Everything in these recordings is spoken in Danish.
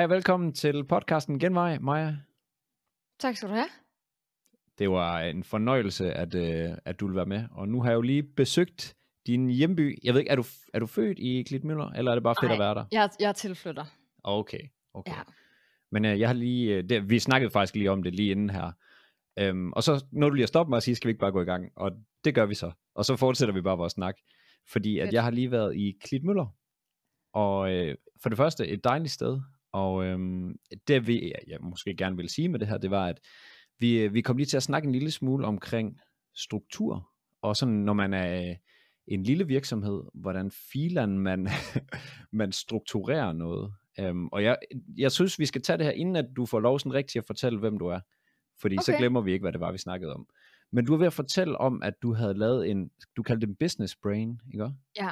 Hej og velkommen til podcasten Genvej, Maja. Tak skal du have. Det var en fornøjelse, at, øh, at du vil være med. Og nu har jeg jo lige besøgt din hjemby. Jeg ved ikke, er du, er du født i Klitmøller, eller er det bare fedt Ej, at være der? Jeg, jeg er tilflytter. Okay, okay. Ja. Men øh, jeg har lige, øh, det, vi snakkede faktisk lige om det lige inden her. Øhm, og så når du lige at stoppe mig og sige, skal vi ikke bare gå i gang? Og det gør vi så. Og så fortsætter vi bare vores snak. Fordi at jeg har lige været i Klitmøller. Og øh, for det første, et dejligt sted. Og øhm, det vi, jeg måske gerne vil sige med det her, det var, at vi, øh, vi kom lige til at snakke en lille smule omkring struktur. Og sådan, når man er øh, en lille virksomhed, hvordan filen man, man strukturerer noget. Øhm, og jeg, jeg synes, vi skal tage det her, inden at du får lov sådan rigtigt at fortælle, hvem du er. Fordi okay. så glemmer vi ikke, hvad det var, vi snakkede om. Men du er ved at fortælle om, at du havde lavet en, du kaldte det en business brain, ikke? Ja.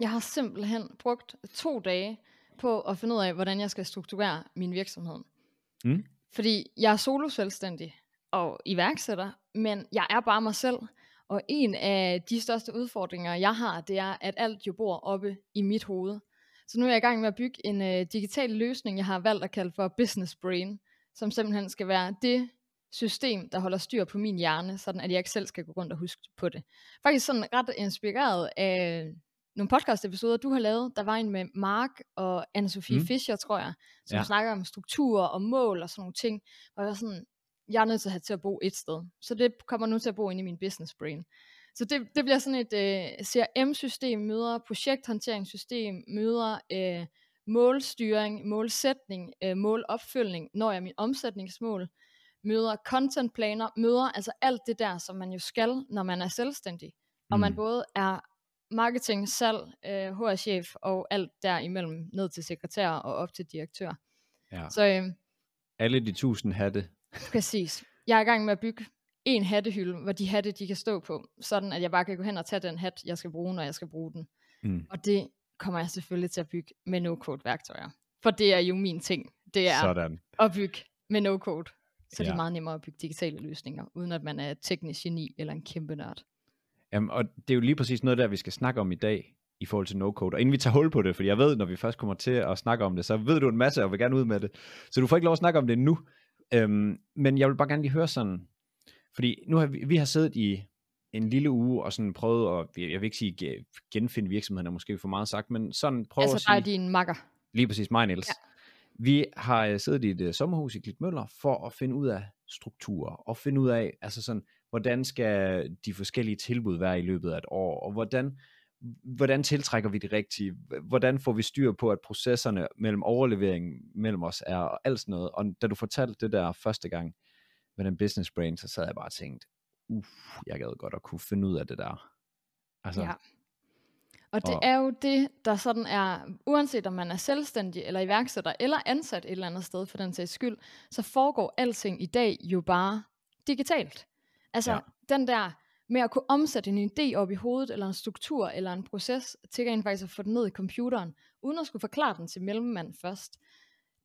Jeg har simpelthen brugt to dage på at finde ud af, hvordan jeg skal strukturere min virksomhed. Mm. Fordi jeg er solo selvstændig og iværksætter, men jeg er bare mig selv. Og en af de største udfordringer, jeg har, det er, at alt jo bor oppe i mit hoved. Så nu er jeg i gang med at bygge en øh, digital løsning, jeg har valgt at kalde for Business Brain, som simpelthen skal være det system, der holder styr på min hjerne, sådan at jeg ikke selv skal gå rundt og huske på det. Faktisk sådan ret inspireret af nogle podcast-episoder, du har lavet. Der var en med Mark og Anne-Sophie Mm. mm. Fischer, tror jeg, som Ja. snakker om strukturer og mål og sådan nogle ting. Og jeg var sådan, jeg er nødt til at have til at bo et sted. Så det kommer nu til at bo inde i min business brain. Så det, det bliver sådan et øh, CRM-system, møder projekthåndteringssystem, møder øh, målstyring, målsætning, øh, målopfølgning, når jeg min omsætningsmål, møder content planer, møder altså alt det der, som man jo skal, når man er selvstændig. Og man Mm. både er marketing, salg, øh, HR-chef og alt derimellem, ned til sekretær og op til direktør. Ja. Så øh, Alle de tusind hatte. præcis. Jeg er i gang med at bygge en hattehylde, hvor de hatte, de kan stå på, sådan at jeg bare kan gå hen og tage den hat, jeg skal bruge, når jeg skal bruge den. Mm. Og det kommer jeg selvfølgelig til at bygge med no-code værktøjer. For det er jo min ting. Det er Sådan. at bygge med no-code. Så ja. det er meget nemmere at bygge digitale løsninger, uden at man er et teknisk geni eller en kæmpe nørd. Jamen, og det er jo lige præcis noget der, vi skal snakke om i dag, i forhold til no-code. Og inden vi tager hul på det, fordi jeg ved, når vi først kommer til at snakke om det, så ved du en masse, og vil gerne ud med det. Så du får ikke lov at snakke om det nu. Øhm, men jeg vil bare gerne lige høre sådan, fordi nu har vi, vi har siddet i en lille uge og sådan prøvet at, jeg vil ikke sige ge- genfinde virksomheden, er måske for meget sagt, men sådan prøve altså at sige, og din makker. lige præcis mig, Niels. Ja. Vi har øh, siddet i et uh, sommerhus i Klitmøller for at finde ud af strukturer, og finde ud af, altså sådan, hvordan skal de forskellige tilbud være i løbet af et år, og hvordan, hvordan tiltrækker vi det rigtige, hvordan får vi styr på, at processerne mellem overlevering mellem os er, og alt sådan noget. Og da du fortalte det der første gang med den business brain, så sad jeg bare og tænkte, uff, jeg gad godt at kunne finde ud af det der. Altså, Ja. Og det Og- er jo det, der sådan er, uanset om man er selvstændig eller iværksætter, eller ansat et eller andet sted for den sags skyld, så foregår alting i dag jo bare digitalt. Altså Ja. den der med at kunne omsætte en idé op i hovedet, eller en struktur, eller en proces, til rent faktisk at få den ned i computeren, uden at skulle forklare den til mellemmand først.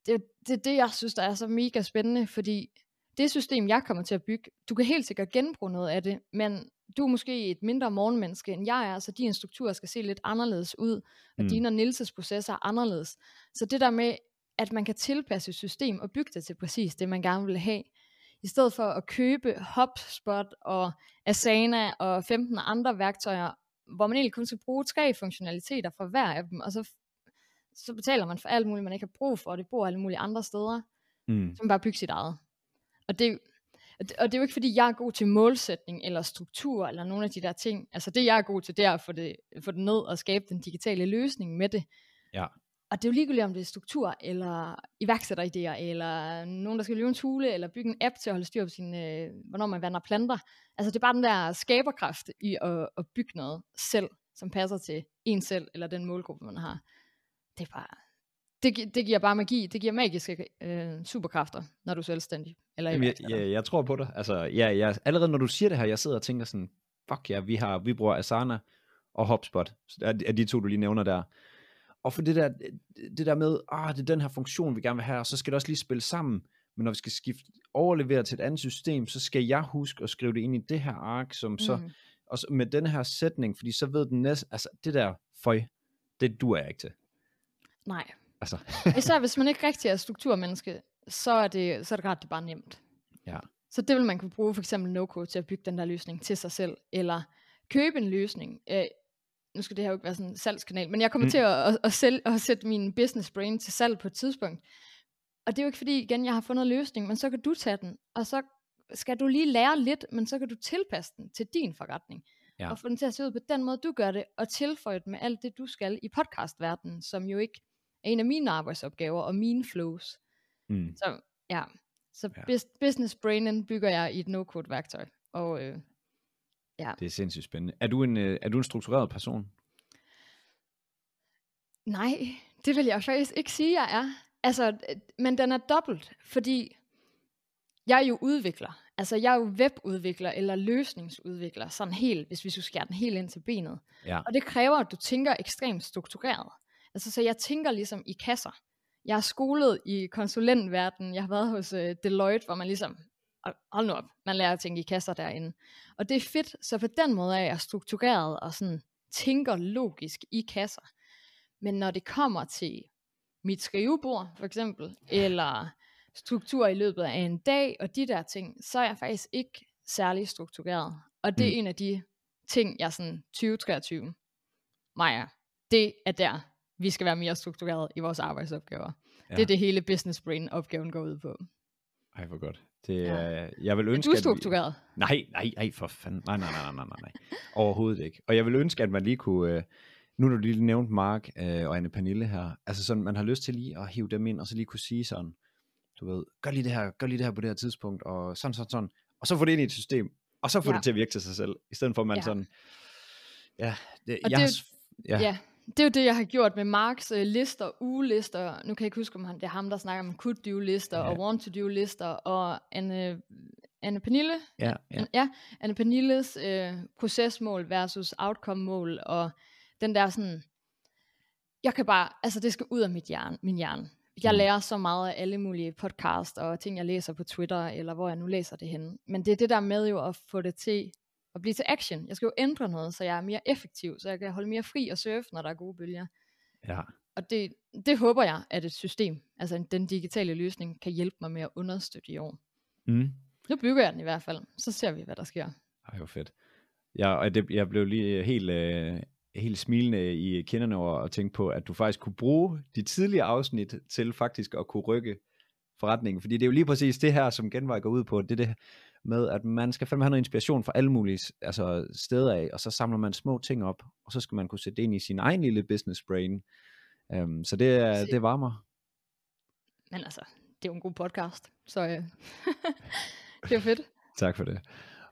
Det er det, det, jeg synes, der er så mega spændende, fordi det system, jeg kommer til at bygge, du kan helt sikkert genbruge noget af det, men du er måske et mindre morgenmenneske, end jeg er, så din struktur skal se lidt anderledes ud, og mm. dine og Nilses processer er anderledes. Så det der med, at man kan tilpasse et system og bygge det til præcis det, man gerne vil have, i stedet for at købe HubSpot og Asana og 15 andre værktøjer, hvor man egentlig kun skal bruge tre funktionaliteter for hver af dem, og så, så betaler man for alt muligt, man ikke har brug for, og det bor alle mulige andre steder, mm, så man bare bygge sit eget. Og det, og det- og det er jo ikke fordi, jeg er god til målsætning eller struktur eller nogle af de der ting. Altså det, jeg er god til, det er at få det, få det ned og skabe den digitale løsning med det. Ja. Og det er jo ligegyldigt, om det er struktur, eller iværksætteridéer, eller nogen, der skal løbe en tule, eller bygge en app til at holde styr på sine, øh, hvornår man vander planter. Altså det er bare den der skaberkraft i at, at bygge noget selv, som passer til en selv, eller den målgruppe, man har. Det er bare, det, det giver bare magi, det giver magiske øh, superkræfter, når du er selvstændig. Eller Jamen, jeg, jeg, jeg tror på dig. Altså, ja, jeg, allerede når du siger det her, jeg sidder og tænker sådan, fuck ja, vi, har, vi bruger Asana og HubSpot, er de to, du lige nævner der. Og for det der, det der med, ah, det er den her funktion, vi gerne vil have, og så skal det også lige spille sammen. Men når vi skal skifte, overlevere til et andet system, så skal jeg huske at skrive det ind i det her ark, som så, Mm. og så med den her sætning, fordi så ved den næste, altså det der føj, det du er ikke til. Nej. Altså, Især hvis man ikke rigtig er strukturmenneske, så er det, så er det ret, det er bare nemt. ja. Så det vil man kunne bruge for eksempel no-code til at bygge den der løsning til sig selv, eller købe en løsning. Nu skal det her jo ikke være sådan en salgskanal, men jeg kommer Mm. til at, at, at, sælge, at sætte min business brain til salg på et tidspunkt. Og det er jo ikke fordi, igen, jeg har fundet en løsning, men så kan du tage den, og så skal du lige lære lidt, men så kan du tilpasse den til din forretning. Ja. Og få den til at se ud på den måde, du gør det, og tilføje det med alt det, du skal i podcastverdenen, som jo ikke er en af mine arbejdsopgaver og mine flows. Mm. Så ja, så Ja. ja. Bus- business brainen bygger jeg i et no-code værktøj. Og øh, ja, Det er sindssygt spændende. Er du en, øh, er du en struktureret person? nej, det vil jeg faktisk ikke sige, jeg er. Altså, øh, men den er dobbelt, fordi jeg er jo udvikler. Altså, jeg er jo webudvikler eller løsningsudvikler, sådan helt, hvis vi skulle skære den helt ind til benet. Ja. Og det kræver, at du tænker ekstremt struktureret. Altså, så jeg tænker ligesom i kasser. Jeg er skolet i konsulentverdenen. Jeg har været hos uh, Deloitte, hvor man ligesom, hold- nu op, man lærer at tænke i kasser derinde. Og det er fedt, så på den måde er jeg struktureret og sådan tænker logisk i kasser. Men når det kommer til mit skrivebord, for eksempel, eller struktur i løbet af en dag, og de der ting, så er jeg faktisk ikke særlig struktureret. Og det er Mm. en af de ting, jeg sådan 2023, Maja, det er der, vi skal være mere struktureret i vores arbejdsopgaver. Ja. Det er det hele business brain opgaven går ud på. Ej, hvor godt. Det, Ja. ja. Jeg vil Er ønske, du at vi- struktureret? Nej, nej, nej, for fanden. Nej, nej, nej, nej, nej, nej. Overhovedet ikke. Og jeg vil ønske, at man lige kunne, øh, nu når du lige nævnt Mark øh, og Anne Pernille her, altså sådan, man har lyst til lige at hive dem ind, og så lige kunne sige sådan, du ved, gør lige det her, gør lige det her på det her tidspunkt, og sådan, sådan, sådan, og så få det ind i et system, og så få Ja. det til at virke til sig selv, i stedet for at man Ja. sådan, ja, det, Og jeg det er har, ja, Ja, det er jo det, jeg har gjort med Marks øh, lister, ugelister. Nu kan jeg ikke huske, om han, det er ham, der snakker om could-do-lister Ja. og want-to-do-lister. Og Anne, Anne Pernille, ja, ja, ja, Anne Pernilles øh, procesmål versus outcome-mål. Og den der sådan, jeg kan bare, altså det skal ud af mit hjerne, min hjerne. Jeg Mm. lærer så meget af alle mulige podcast og ting, jeg læser på Twitter, eller hvor jeg nu læser det henne. Men det er det der med jo at få det til at blive til action. Jeg skal jo ændre noget, så jeg er mere effektiv, så jeg kan holde mere fri og surfe, når der er gode bølger. ja, Og det, det håber jeg, at et system, altså en- den digitale løsning, kan hjælpe mig med at understøtte i år. mm. Nu bygger jeg den i hvert fald, så ser vi, hvad der sker. Ej, hvor fedt. Ja, og det, jeg blev lige helt, øh, helt smilende i kinderne over at tænke på, at du faktisk kunne bruge de tidligere afsnit til faktisk at kunne rykke forretningen. Fordi det er jo lige præcis det her, som genvej går ud på. Det det med, at man skal fandme have noget inspiration fra alle mulige altså, steder af, og så samler man små ting op, og så skal man kunne sætte det ind i sin egen lille business brain. Um, så det, er- det varmer. Men altså, det er jo en god podcast, så øh, det er fedt. Tak for det.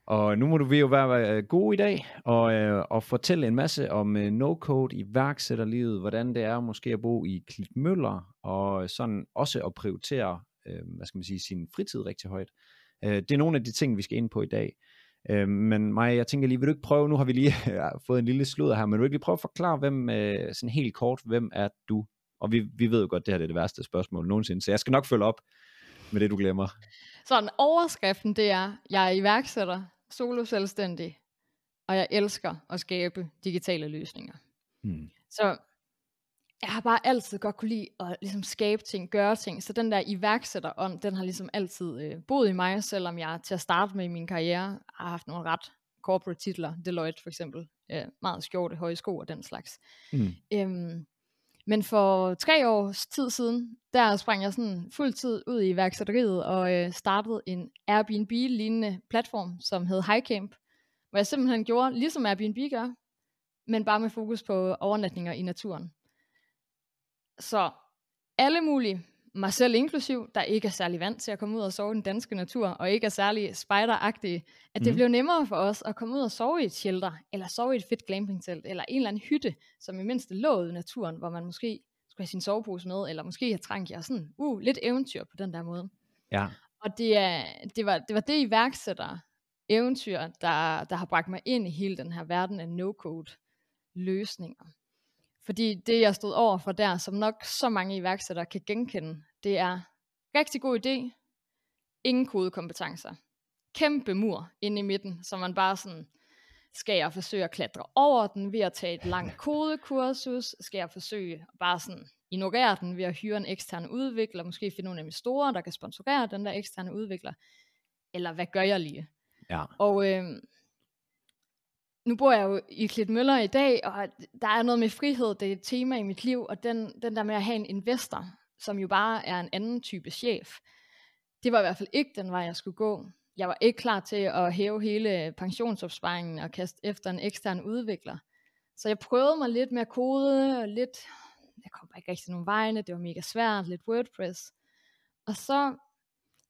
Og nu må du jo være øh, gode i dag og, øh, og fortælle en masse om øh, no-code i værksætterlivet, hvordan det er måske at bo i Klitmøller, og sådan også at prioritere, øh, hvad skal man sige, sin fritid rigtig højt. Øh, det er nogle af de ting, vi skal ind på i dag. Øh, men mig, jeg tænker lige, vil du ikke prøve, nu har vi lige fået en lille sludder her, men vil du ikke lige prøve at forklare, hvem, øh, sådan helt kort, hvem er du? Og vi, vi ved jo godt, det her det er det værste spørgsmål nogensinde, så jeg skal nok følge op med det, du glemmer. Sådan, overskriften det er, jeg er iværksætter, solo selvstændig, og jeg elsker at skabe digitale løsninger. Hmm. Så jeg har bare altid godt kunne lide at ligesom skabe ting, gøre ting. Så den der iværksætterånd, den har ligesom altid øh, boet i mig, selvom jeg til at starte med i min karriere har haft nogle ret corporate titler. Deloitte for eksempel. Øh, meget skjorte, høje sko og den slags. Hmm. Øhm, men for tre års tid siden, der sprang jeg sådan fuld tid ud i iværksætteriet og øh, startede en Airbnb-lignende platform, som hed Highcamp, hvor jeg simpelthen gjorde, ligesom Airbnb gør, men bare med fokus på overnatninger i naturen. Så alle mulige, mig selv inklusiv, der ikke er særlig vant til at komme ud og sove i den danske natur, og ikke er særlig spideragtige, at det Mhm. blev nemmere for os at komme ud og sove i et shelter, eller sove i et fedt glampingtelt, eller en eller anden hytte, som i mindste lå ude i naturen, hvor man måske skulle have sin sovepose med, eller måske have trængt jer sådan, uh, lidt eventyr på den der måde. Ja, Og det, er, det, var, det var det iværksætter eventyr, der, der har bragt mig ind i hele den her verden af no-code løsninger. Fordi det, jeg stod over for der, som nok så mange iværksættere kan genkende, det er rigtig god idé, ingen kodekompetencer. Kæmpe mur inde i midten, så man bare sådan, skal jeg forsøge at klatre over den ved at tage et langt kodekursus? Skal jeg forsøge at bare sådan ignorere den ved at hyre en ekstern udvikler, måske finde nogle investorer, der kan sponsorere den der eksterne udvikler, eller hvad gør jeg lige? Ja. Og øh, nu bor jeg jo i Klitmøller i dag, og der er noget med frihed, det er et tema i mit liv, og den, den der med at have en investor, som jo bare er en anden type chef, det var i hvert fald ikke den vej, jeg skulle gå. Jeg var ikke klar til at hæve hele pensionsopsparingen og kaste efter en ekstern udvikler. Så jeg prøvede mig lidt med at kode, og lidt, jeg kom bare ikke rigtig nogen vegne, det var mega svært, lidt WordPress. Og så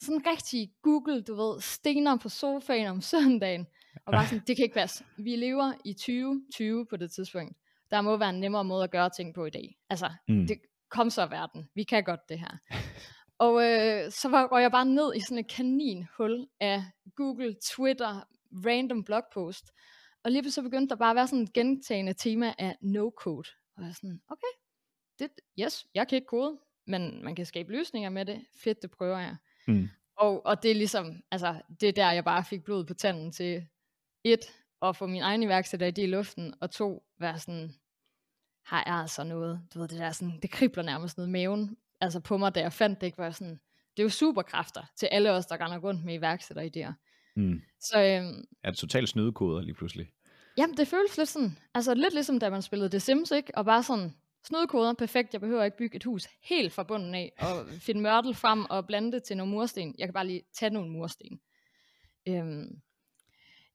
sådan rigtig Google, du ved, stener på sofaen om søndagen, og bare sådan, det kan ikke passe. Vi lever i 2020 på det tidspunkt. Der må være en nemmere måde at gøre ting på i dag. Altså, mm. det kom så verden. Vi kan godt det her. og øh, så var, går jeg bare ned i sådan et kaninhul af Google, Twitter, random blogpost. Og lige så begyndte der bare at være sådan et gentagende tema af no-code. Og jeg er sådan, okay, det, yes, jeg kan ikke kode, men man kan skabe løsninger med det. Fedt, det prøver jeg. Mm. Og, og det er ligesom, altså, det er der, jeg bare fik blod på tanden til, et, at få min egen iværksætter i luften, og to, være sådan, har jeg altså noget, du ved, det der sådan, det kribler nærmest noget maven, altså på mig, da jeg fandt det, ikke, var sådan, det er jo superkræfter til alle os, der render rundt med iværksætteridéer. Mm. Så, øhm, er det totalt snydekoder lige pludselig? Jamen, det føles lidt sådan, altså lidt ligesom da man spillede The Sims, ikke? Og bare sådan, snydekoder, perfekt, jeg behøver ikke bygge et hus helt fra bunden af, og finde mørtel frem og blande det til nogle mursten. Jeg kan bare lige tage nogle mursten. Øhm,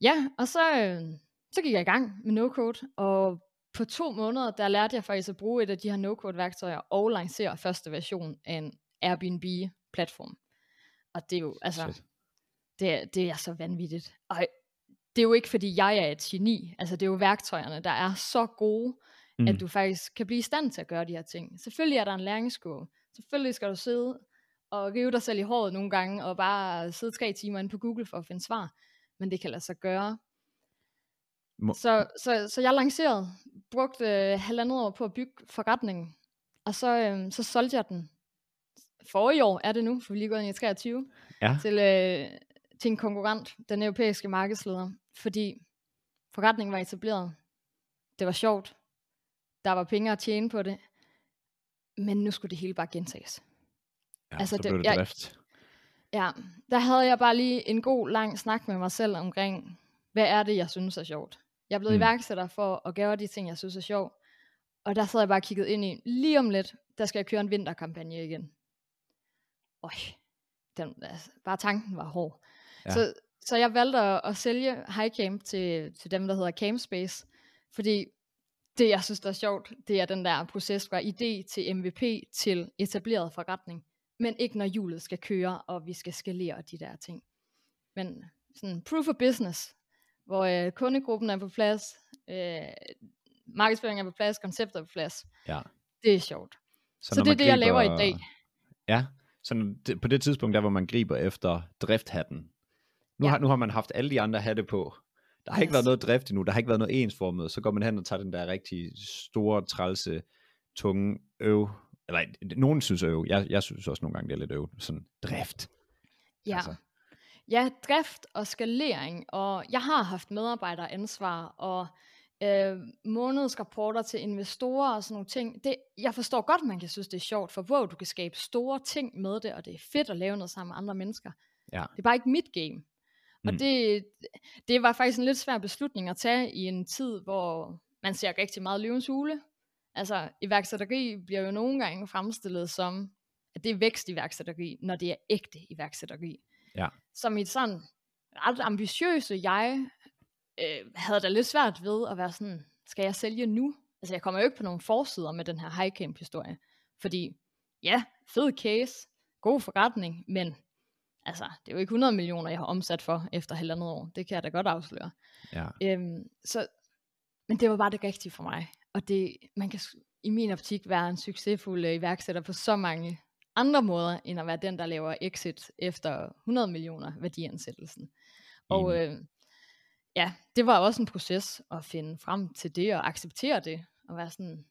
ja, og så, øh, så gik jeg i gang med no-code, og på to måneder, der lærte jeg faktisk at bruge et af de her no-code værktøjer, og lancere første version af en Airbnb-platform. Og det er jo, altså, det, det er så vanvittigt. Og det er jo ikke, fordi jeg er et geni. Altså, det er jo værktøjerne, der er så gode, mm. at du faktisk kan blive i stand til at gøre de her ting. Selvfølgelig er der en læringskurve. Selvfølgelig skal du sidde og rive dig selv i håret nogle gange, og bare sidde tre timer inde på Google for at finde svar. Men det kan lade sig gøre. Må... Så, så, så jeg lancerede, brugte øh, halvandet år på at bygge forretningen, og så, øh, så solgte jeg den. For i år er det nu, for vi lige gået ind i 23, ja. til, øh, til en konkurrent, den europæiske markedsleder, fordi forretningen var etableret. Det var sjovt. Der var penge at tjene på det. Men nu skulle det hele bare gentages. Ja, altså, så blev det, det drift. Jeg, ja, der havde jeg bare lige en god lang snak med mig selv omkring, hvad er det, jeg synes er sjovt. Jeg er blevet mm. iværksætter for at gøre de ting, jeg synes er sjovt. Og der sad jeg bare og kigget ind i, lige om lidt, der skal jeg køre en vinterkampagne igen. Øj, den, altså, bare tanken var hård. Ja. Så, så jeg valgte at, at sælge HighCamp til, til dem, der hedder Campspace, fordi det, jeg synes, der er sjovt, det er den der proces fra idé til MVP til etableret forretning. Men ikke når hjulet skal køre, og vi skal skalere de der ting. Men sådan proof of business, hvor øh, kundegruppen er på plads, øh, markedsføringen er på plads, konceptet er på plads. Ja. Det er sjovt. Så, så det er det, jeg laver i dag. Ja, så på det tidspunkt, der hvor man griber efter drifthatten. Nu, ja. har, nu har man haft alle de andre hatte på. Der har yes. ikke været noget drift endnu, der har ikke været noget ensformet. Så går man hen og tager den der rigtig store, trælse, tunge øv. Eller nogen synes øv. Jeg, jeg synes også nogle gange, det er lidt øv. Sådan drift. Ja. Altså. Ja, drift og skalering, og jeg har haft medarbejderansvar, og øh, månedsrapporter til investorer og sådan nogle ting. Det, jeg forstår godt, man kan synes, det er sjovt, for hvor du kan skabe store ting med det, og det er fedt at lave noget sammen med andre mennesker. Ja. Det er bare ikke mit game. Og mm. det, det var faktisk en lidt svær beslutning at tage i en tid, hvor man ser rigtig meget løvens hule. Altså, iværksætteri bliver jo nogle gange fremstillet som, at det er vækst iværksætteri, når det er ægte iværksætteri. Ja. Så mit sådan ret ambitiøse jeg øh, havde da lidt svært ved at være sådan, skal jeg sælge nu? Altså jeg kommer jo ikke på nogen forsider med den her high camp historie. Fordi ja, fed case, god forretning, men altså, det er jo ikke 100 millioner, jeg har omsat for efter halvandet år. Det kan jeg da godt afsløre. Ja. Øhm, så, men det var bare det rigtige for mig. Og det, man kan i min optik være en succesfuld øh, iværksætter på så mange andre måder, end at være den, der laver exit efter 100 millioner værdiansættelsen. Og øh, ja, det var også en proces at finde frem til det og acceptere det. Og være sådan,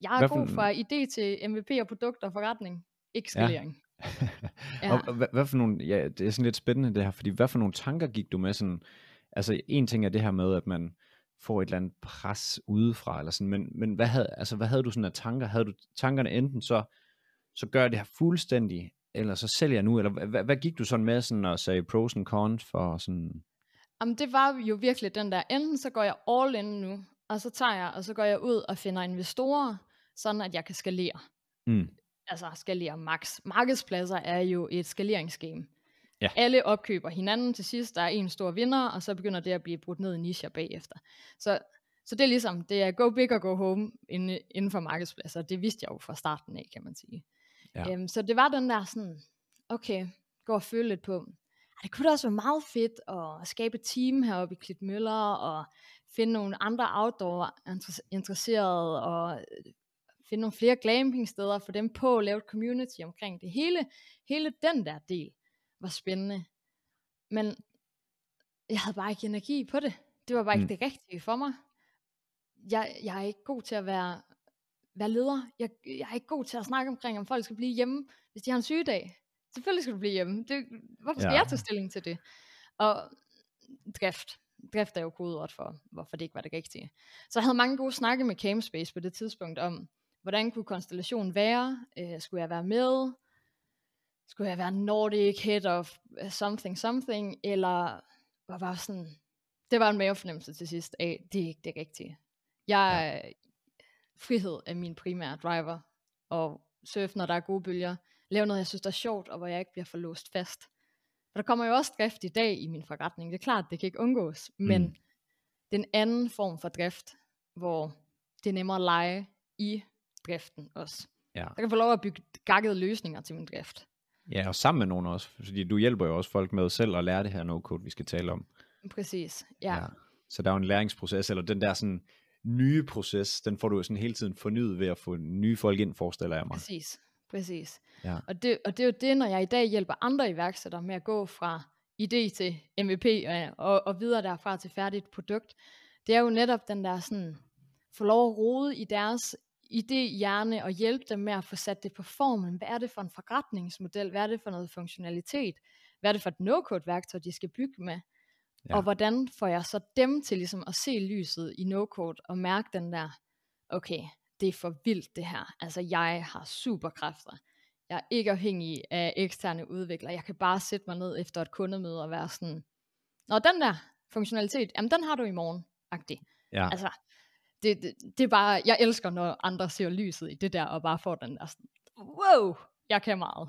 jeg er hvad god fra idé til MVP og produkt og forretning, ikke skalering. Ja. ja. og hvad, hvad for nogle, ja, det er sådan lidt spændende det her, fordi hvad for nogle tanker gik du med sådan, altså en ting er det her med, at man får et eller andet pres udefra, eller sådan, men, men hvad, havde, altså, hvad havde du sådan af tanker? Havde du tankerne enten så, så gør det her fuldstændig, eller så sælger jeg nu, eller hvad, hvad gik du sådan med sådan og sagde pros and cons for sådan? Jamen det var jo virkelig den der, enten så går jeg all in nu, og så tager jeg, og så går jeg ud og finder investorer, sådan at jeg kan skalere. Mm. Altså skalere max. Markedspladser er jo et skaleringsgame. Ja. Alle opkøber hinanden til sidst, der er en stor vinder, og så begynder det at blive brudt ned i nischer bagefter. Så, så det er ligesom, det er go big og go home inden, inden for markedspladser. Det vidste jeg jo fra starten af, kan man sige. Ja. Øhm, så det var den der sådan, okay, gå og føle lidt på, "Ah, det kunne da også være meget fedt at skabe et team heroppe i Klitmøller, og finde nogle andre outdoor inter- interesserede, og øh, finde nogle flere glampingsteder for dem på, lave et community omkring det. Hele, hele den der del var spændende. Men jeg havde bare ikke energi på det. Det var bare Mm. ikke det rigtige for mig. Jeg, jeg er ikke god til at være, være leder. Jeg, jeg er ikke god til at snakke omkring, om folk skal blive hjemme, hvis de har en sygedag. Selvfølgelig skal du blive hjemme. Det, hvorfor skal Ja. jeg tage stilling til det? Og drift. Drift er jo kodeord for, hvorfor det ikke var det rigtige. Så jeg havde mange gode snakke med Camspace på det tidspunkt om, hvordan kunne konstellationen være? Øh, skulle jeg være med? Skulle jeg være Nordic Head of øh, something something? Eller var bare sådan, det var en mavefornemmelse til sidst af, det er ikke det rigtige. Jeg, ja. frihed er min primære driver, og surfe, når der er gode bølger, lave noget, jeg synes, der er sjovt, og hvor jeg ikke bliver for låst fast. For der kommer jo også drift i dag i min forretning, det er klart, det kan ikke undgås, men Mm. den anden form for drift, hvor det er nemmere at lege i driften også. Ja. Jeg kan få lov at bygge gakkede løsninger til min drift. Ja, og sammen med nogen også, fordi du hjælper jo også folk med selv at lære det her no-code, vi skal tale om. Præcis, ja. ja. Så der er jo en læringsproces, eller den der sådan nye proces, den får du jo sådan hele tiden fornyet ved at få nye folk ind, forestiller jeg mig. Præcis, præcis. Ja. Og, det, og det er jo det, når jeg i dag hjælper andre iværksættere med at gå fra idé til MVP og, og, og videre derfra til færdigt produkt. Det er jo netop den der sådan, få lov at rode i deres idé, hjerne og hjælpe dem med at få sat det på formen. Hvad er det for en forretningsmodel? Hvad er det for noget funktionalitet? Hvad er det for et no-code værktøj, de skal bygge med? Ja. Og hvordan får jeg så dem til ligesom at se lyset i no-code og mærke den der, okay, det er for vildt det her. Altså jeg har superkræfter. Jeg er ikke afhængig af eksterne udviklere. Jeg kan bare sætte mig ned efter et kundemøde og være sådan, Nå, den der funktionalitet, jamen den har du i morgen, agtig. Ja. Altså, det, det, det er bare, jeg elsker, når andre ser lyset i det der, og bare får den der sådan, wow, jeg kan meget.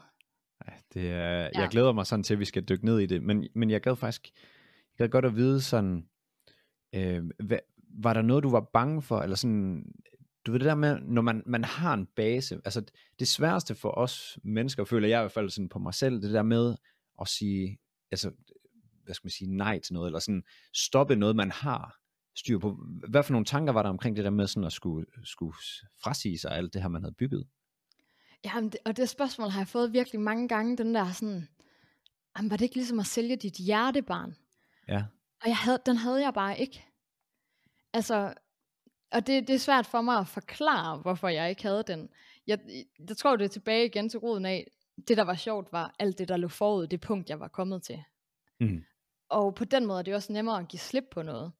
Det er. Ja. Jeg glæder mig sådan til, at vi skal dykke ned i det, men, men jeg gad faktisk jeg gad godt at vide sådan, øh, hvad, var der noget, du var bange for, eller sådan, du ved det der med, når man, man har en base, altså det sværeste for os mennesker, føler jeg i hvert fald sådan på mig selv, det der med at sige, altså, hvad skal man sige, nej til noget, eller sådan stoppe noget, man har styr på. Hvad for nogle tanker var der omkring det der med sådan at skulle, skulle frasige sig alt det her, man havde bygget? Jamen, det, og det spørgsmål har jeg fået virkelig mange gange, den der sådan, jamen, var det ikke ligesom at sælge dit hjertebarn? Ja, Og jeg havde, den havde jeg bare ikke. Altså, og det, det er svært for mig at forklare, hvorfor jeg ikke havde den. Jeg, jeg tror, det er tilbage igen til roden af, det der var sjovt var alt det, der lå forud, det punkt, jeg var kommet til. mm. Og på den måde er det også nemmere at give slip på noget.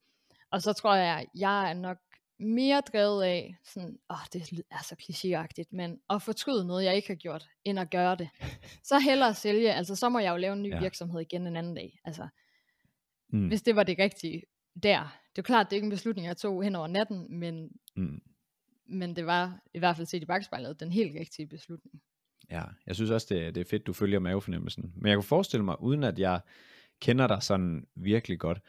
Og så tror jeg, jeg er nok mere drevet af, sådan, åh, det er så klichéagtigt, men at fortryde noget, jeg ikke har gjort, end at gøre det. Så hellere sælge, altså så må jeg jo lave en ny Ja. virksomhed igen en anden dag. Altså, Mm. hvis det var det rigtige der. Det er jo klart, det er ikke en beslutning, jeg tog hen over natten, men, Mm. men det var i hvert fald set i bagspejlet den helt rigtige beslutning. Ja, jeg synes også, det, det er fedt, du følger mavefornemmelsen. Men jeg kunne forestille mig, uden at jeg kender dig sådan virkelig godt,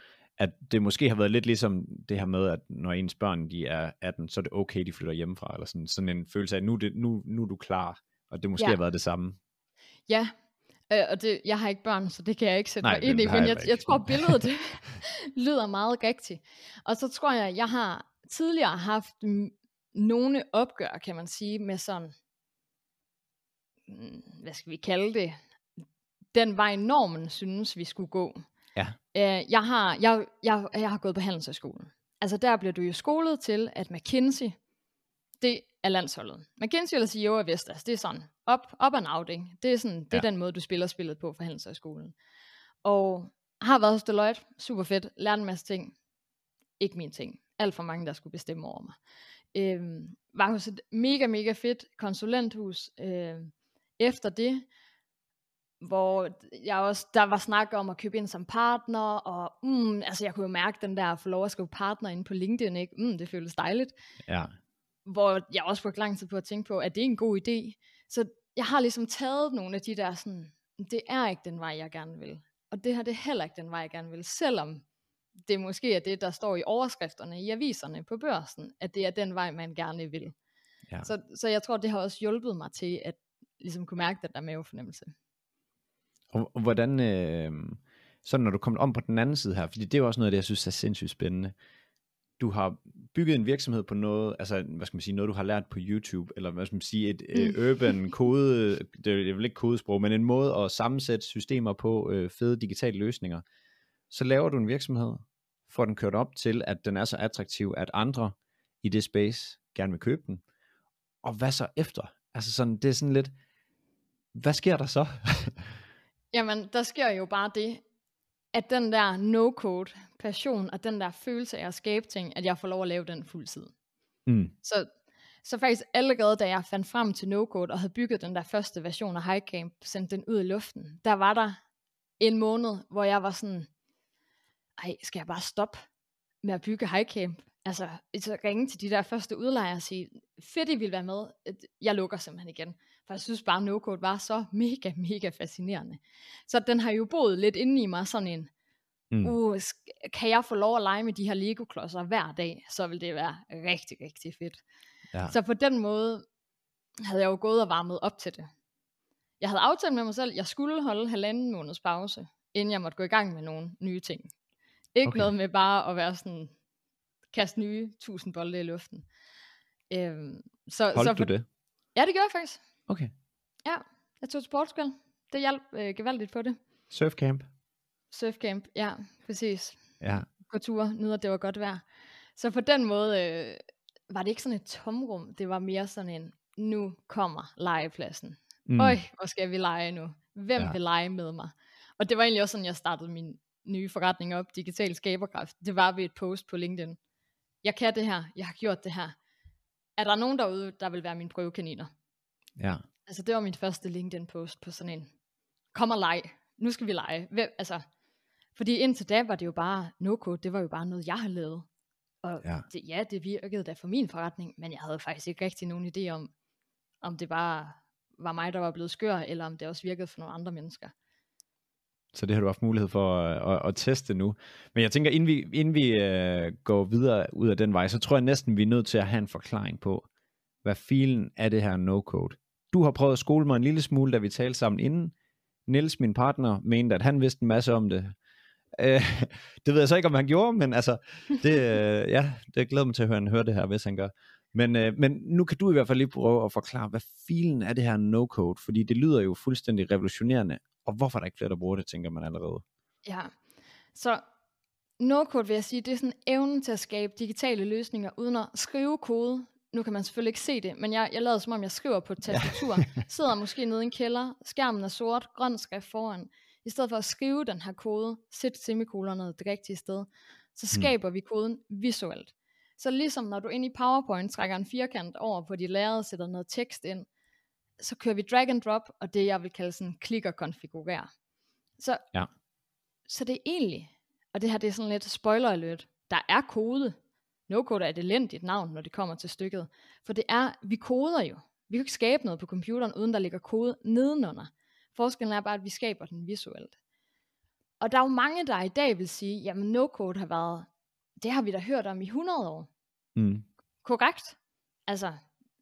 at det måske har været lidt ligesom det her med, at når ens børn de er 18, så er det okay, de flytter hjemmefra, eller sådan, sådan en følelse af, nu, det, nu, nu er du klar, og det måske Ja. har været det samme. Ja, øh, og det, jeg har ikke børn, så det kan jeg ikke sætte Nej, mig ind i, men jeg jeg, tror, billedet det lyder meget rigtigt. Og så tror jeg, jeg har tidligere haft nogle opgør, kan man sige, med sådan, mm, hvad skal vi kalde det, den vej normen synes, vi skulle gå. Øh, jeg, har, jeg, jeg, jeg har gået på handelshøjskolen. Altså der bliver du jo skolet til, at McKinsey, det er landsholdet. McKinsey eller CEO af Vestas, det er sådan op, op and out, ikke? Det er, sådan, det er Ja. den måde, du spiller spillet på for handelshøjskolen. Og har været hos Deloitte, super fedt, lært en masse ting. Ikke min ting. alt for mange, der skulle bestemme over mig. Øh, var hos et mega, mega fedt konsulenthus øh, efter det, hvor jeg også, der var snak om at købe ind som partner, og mm, altså jeg kunne jo mærke den der, at få lov at skrive partner ind på LinkedIn, ikke? Mm, det føles dejligt. Ja. Hvor jeg også brugte lang tid på at tænke på, at det er en god idé. Så jeg har ligesom taget nogle af de der sådan, det er ikke den vej, jeg gerne vil. Og det her, det er heller ikke den vej, jeg gerne vil, selvom det måske er det, der står i overskrifterne i aviserne på børsen, at det er den vej, man gerne vil. Ja. Så, så jeg tror, det har også hjulpet mig til at ligesom kunne mærke den der mavefornemmelse. Og, hvordan, øh, sådan når du kommer om på den anden side her, fordi det er jo også noget af det, jeg synes er sindssygt spændende. Du har bygget en virksomhed på noget, altså hvad skal man sige, noget du har lært på YouTube, eller hvad skal man sige, et øh, mm. urban kode, det er vel ikke kodesprog, men en måde at sammensætte systemer på, øh, fede digitale løsninger. Så laver du en virksomhed, får den kørt op til, at den er så attraktiv, at andre i det space gerne vil købe den. Og hvad så efter? Altså sådan, det er sådan lidt, hvad sker der så? Jamen, der sker jo bare det, at den der no-code passion, og den der følelse af at skabe ting, at jeg får lov at lave den fuldtid. Mm. Så, så faktisk allerede da jeg fandt frem til no-code, og havde bygget den der første version af HighCamp, sendt den ud i luften, der var der en måned, hvor jeg var sådan, ej, skal jeg bare stoppe med at bygge HighCamp? Altså, så ringe til de der første udlejere og sige, fedt I vil være med, jeg lukker simpelthen igen. For jeg synes bare, no-code var så mega, mega fascinerende. Så den har jo boet lidt inde i mig sådan en, mm. uh, kan jeg få lov at lege med de her Lego-klodser hver dag, så vil det være rigtig, rigtig fedt. Ja. Så på den måde havde jeg jo gået og varmet op til det. Jeg havde aftalt med mig selv, at jeg skulle holde halvanden måneds pause, inden jeg måtte gå i gang med nogle nye ting. Ikke okay. noget med bare at være sådan, kaste nye tusind bolde i luften. Øhm, så, Holdt så for, du det? Ja, det gør jeg faktisk. Okay. Ja, jeg tog til Portugal. Det hjalp øh, gevaldigt på det. Surfcamp. Surfcamp, ja, præcis. Ja. På tur, nyder det var godt vejr. Så på den måde øh, var det ikke sådan et tomrum. Det var mere sådan en, nu kommer legepladsen. Mm. Øj, hvor skal vi lege nu? Hvem ja. vil lege med mig? Og det var egentlig også sådan, jeg startede min nye forretning op, Digital Skaberkraft. Det var ved et post på LinkedIn. Jeg kan det her, jeg har gjort det her. Er der nogen derude, der vil være mine prøvekaniner? Ja. Altså det var min første LinkedIn post på sådan en, kom og leg, nu skal vi lege. Hvem, altså, fordi indtil da var det jo bare, no-code, det var jo bare noget, jeg havde lavet. Og ja. Det, ja, det virkede da for min forretning, men jeg havde faktisk ikke rigtig nogen idé om, om det bare var mig, der var blevet skør, eller om det også virkede for nogle andre mennesker. Så det har du haft mulighed for at, at, at teste nu. Men jeg tænker, inden vi, inden vi uh, går videre ud af den vej, så tror jeg næsten, vi er nødt til at have en forklaring på, hvad filen er det her no-code. Du har prøvet at skole mig en lille smule, da vi talte sammen inden. Niels, min partner, mente, at han vidste en masse om det. Øh, det ved jeg så ikke, om han gjorde, men altså, det, øh, ja, det glæder mig til at høre, høre det her, hvis han gør. Men, øh, men nu kan du i hvert fald lige prøve at forklare, hvad filen er det her no-code, fordi det lyder jo fuldstændig revolutionerende, og hvorfor er der ikke flere, der bruger det, tænker man allerede. Ja, så no-code vil jeg sige, det er sådan evnen til at skabe digitale løsninger, uden at skrive kode, nu kan man selvfølgelig ikke se det, men jeg, jeg lader som om, jeg skriver på et tastatur, ja. sidder måske nede i en kælder, skærmen er sort, grøn skrift foran. I stedet for at skrive den her kode, sæt semikolonet det rigtige sted, så hmm. skaber hmm. vi koden visuelt. Så ligesom når du ind i PowerPoint trækker en firkant over på dit lærred, sætter noget tekst ind, så kører vi drag and drop, og det jeg vil kalde sådan klik og konfigurere. Så, ja. så det er egentlig, og det her det er sådan lidt spoiler alert, der er kode, No-code er et elendigt navn, når det kommer til stykket. For det er, vi koder jo. Vi kan ikke skabe noget på computeren, uden der ligger kode nedenunder. Forskellen er bare, at vi skaber den visuelt. Og der er jo mange, der i dag vil sige, jamen no-code har været, det har vi da hørt om i 100 år. Mm. Korrekt. Altså,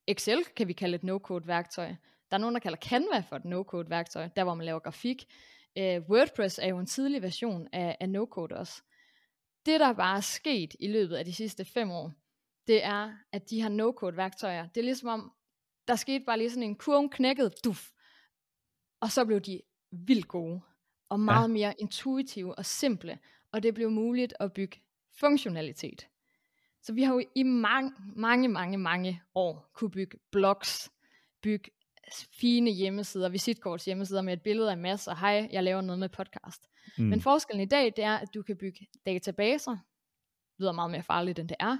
Excel kan vi kalde et no-code værktøj. Der er nogen, der kalder Canva for et no-code værktøj, der hvor man laver grafik. Uh, WordPress er jo en tidlig version af, af no-code også. Det, der bare er sket i løbet af de sidste fem år, det er, at de her no-code værktøjer, det er ligesom om, der skete bare lige sådan en kurve knækket, duf, og så blev de vildt gode, og meget ja. mere intuitive og simple, og det blev muligt at bygge funktionalitet. Så vi har jo i mange, mange, mange, mange år kunne bygge blogs, bygge fine hjemmesider, visitkorts hjemmesider med et billede af Mads, og hej, jeg laver noget med podcast. Mm. Men forskellen i dag, det er, at du kan bygge databaser, lyder meget mere farligt, end det er.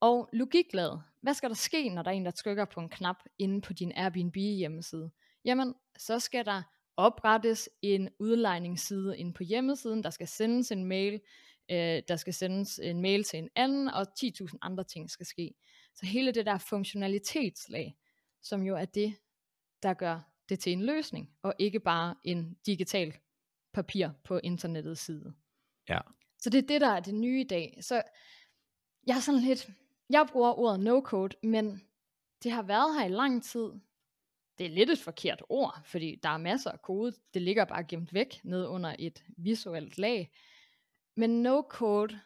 Og logikglad. Hvad skal der ske, når der er en, der trykker på en knap inde på din Airbnb hjemmeside? Jamen, så skal der oprettes en udlejningsside ind på hjemmesiden, der skal sendes en mail, øh, der skal sendes en mail til en anden, og 10.000 andre ting skal ske. Så hele det der funktionalitetslag, som jo er det, der gør det til en løsning, og ikke bare en digital papir på internettets side. Ja. Så det er det, der er det nye i dag. Så jeg er sådan lidt, jeg bruger ordet no-code, men det har været her i lang tid. Det er lidt et forkert ord, fordi der er masser af kode. Det ligger bare gemt væk ned under et visuelt lag. Men no-code,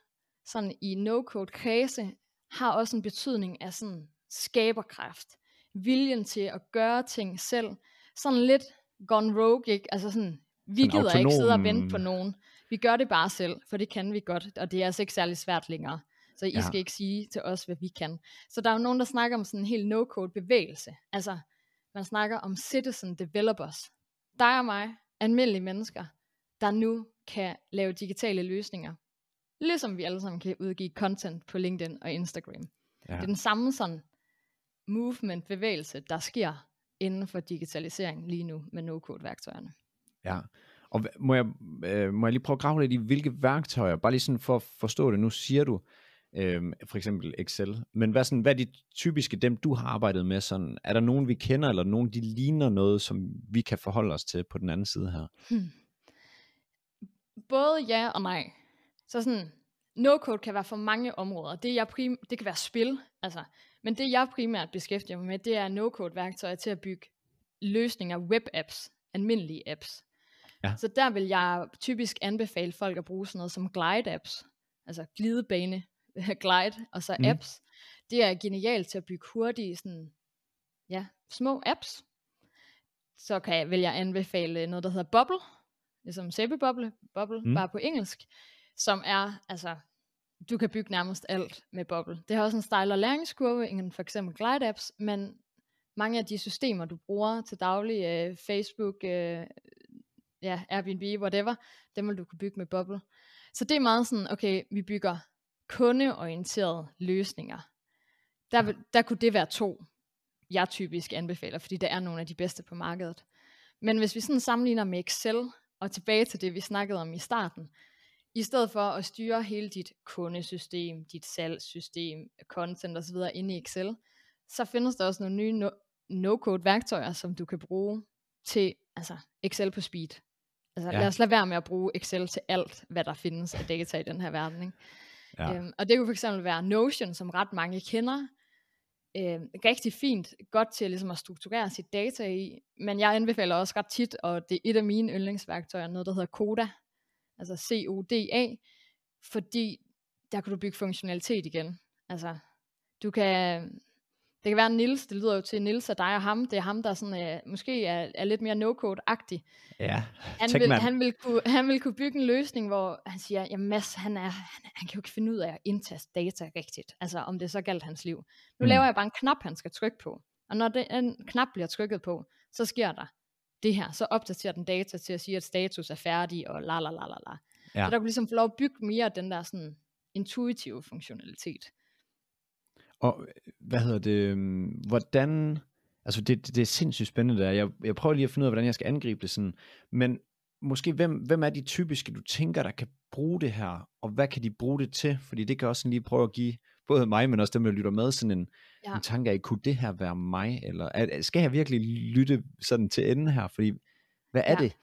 sådan i no-code kredse, har også en betydning af sådan skaberkraft. Viljen til at gøre ting selv. Sådan lidt gone rogue, ikke? Altså sådan, vi sådan gider autonom... ikke sidde og vente på nogen. Vi gør det bare selv, for det kan vi godt, og det er altså ikke særlig svært længere. Så I ja. skal ikke sige til os, hvad vi kan. Så der er jo nogen, der snakker om sådan en helt no-code bevægelse. Altså, man snakker om citizen developers. Dig og mig, almindelige mennesker, der nu kan lave digitale løsninger. Ligesom vi alle sammen kan udgive content på LinkedIn og Instagram. Ja. Det er den samme sådan movement, bevægelse, der sker inden for digitalisering lige nu med no-code værktøjerne. Ja, og må jeg, øh, må jeg lige prøve at grave lidt i, hvilke værktøjer, bare lige sådan for at forstå det, nu siger du, øh, for eksempel Excel, men hvad, sådan, hvad er de typiske, dem du har arbejdet med, sådan, er der nogen vi kender, eller nogen de ligner noget, som vi kan forholde os til på den anden side her? Hmm. Både ja og nej. Så sådan, no-code kan være for mange områder. Det, jeg prim- det kan være spil, altså, men det jeg primært beskæftiger mig med, det er no-code værktøjer til at bygge løsninger, web-apps, almindelige apps. Ja. Så der vil jeg typisk anbefale folk at bruge sådan noget som glide apps, altså glidebane, glide, og så mm. apps. Det er genialt til at bygge hurtige, sådan, ja, små apps. Så kan jeg, vil jeg anbefale noget, der hedder Bubble, ligesom sæbebobble, bubble, mm. bare på engelsk, som er, altså, du kan bygge nærmest alt med Bubble. Det har også en stejlere læringskurve end for eksempel Glide apps, men mange af de systemer, du bruger til daglig, øh, Facebook, øh, ja, Airbnb, whatever, dem vil du kunne bygge med Bubble. Så det er meget sådan, okay, vi bygger kundeorienterede løsninger. Der, vil, der kunne det være to, jeg typisk anbefaler, fordi det er nogle af de bedste på markedet. Men hvis vi sådan sammenligner med Excel, og tilbage til det, vi snakkede om i starten, i stedet for at styre hele dit kundesystem, dit salgssystem, content osv. inde i Excel, så findes der også nogle nye no-code værktøjer, som du kan bruge til altså Excel på speed. Altså ja. lad os lade være med at bruge Excel til alt, hvad der findes af data i den her verden. Ikke? Ja. Øhm, og det kunne fx være Notion, som ret mange kender. Øhm, rigtig fint, godt til ligesom at strukturere sit data i, men jeg anbefaler også ret tit, og det er et af mine yndlingsværktøjer, noget der hedder Coda, altså C-O-D-A, fordi der kan du bygge funktionalitet igen. Altså, du kan, det kan være Nils, det lyder jo til Nils og dig og ham, det er ham, der sådan, øh, måske er, er lidt mere no-code-agtig. Ja, han vil, han, vil kunne, han vil kunne bygge en løsning, hvor han siger, ja Mads, han, er, han, han kan jo ikke finde ud af at indtaste data rigtigt, altså om det så galt hans liv. Nu mm. laver jeg bare en knap, han skal trykke på, og når den knap bliver trykket på, så sker der det her, så opdaterer den data til at sige, at status er færdig, og la la la la la. Ja. Så der kunne ligesom få lov at bygge mere af den der sådan intuitive funktionalitet. Og hvad hedder det, øhm, hvordan, altså det, det, det er sindssygt spændende der, jeg, jeg prøver lige at finde ud af, hvordan jeg skal angribe det sådan, men måske hvem, hvem er de typiske, du tænker, der kan bruge det her, og hvad kan de bruge det til, fordi det kan også sådan lige prøve at give både mig, men også dem, der lytter med, sådan en, ja. en tanke af, kunne det her være mig, eller er, skal jeg virkelig lytte sådan til enden her, fordi hvad er ja. det?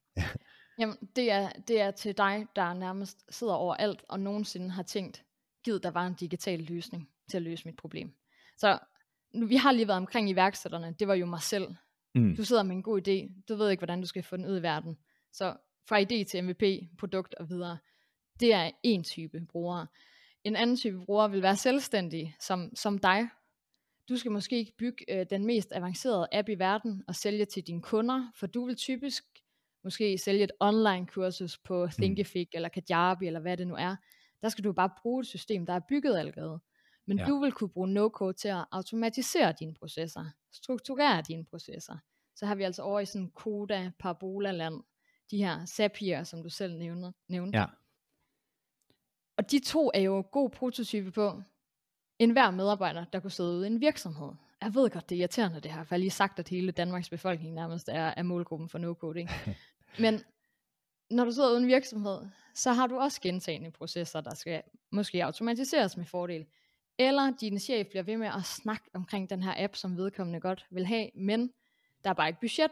Jamen, det er, det er til dig, der nærmest sidder over alt, og nogensinde har tænkt, givet der var en digital løsning til at løse mit problem. Så nu, vi har lige været omkring iværksætterne, det var jo mig selv. Mm. Du sidder med en god idé, du ved ikke, hvordan du skal få den ud i verden. Så fra idé til MVP, produkt og videre, det er en type brugere. En anden type bruger vil være selvstændig, som, som dig. Du skal måske ikke bygge øh, den mest avancerede app i verden og sælge til dine kunder, for du vil typisk måske sælge et online kursus på mm. Thinkific mm. eller Kajabi eller hvad det nu er. Der skal du bare bruge et system, der er bygget allerede. Men ja. du vil kunne bruge no-code til at automatisere dine processer, strukturere dine processer. Så har vi altså over i sådan Koda, Parabola land, de her Zapier, som du selv nævner, nævnte. Ja. Og de to er jo god prototype på en hver medarbejder, der kunne sidde ude i en virksomhed. Jeg ved godt, det er irriterende det her, for jeg har lige sagt, at hele Danmarks befolkning nærmest er, er målgruppen for no-coding. Men når du sidder uden virksomhed, så har du også gentagende processer, der skal måske automatiseres med fordel. Eller din chef bliver ved med at snakke omkring den her app, som vedkommende godt vil have, men der er bare ikke budget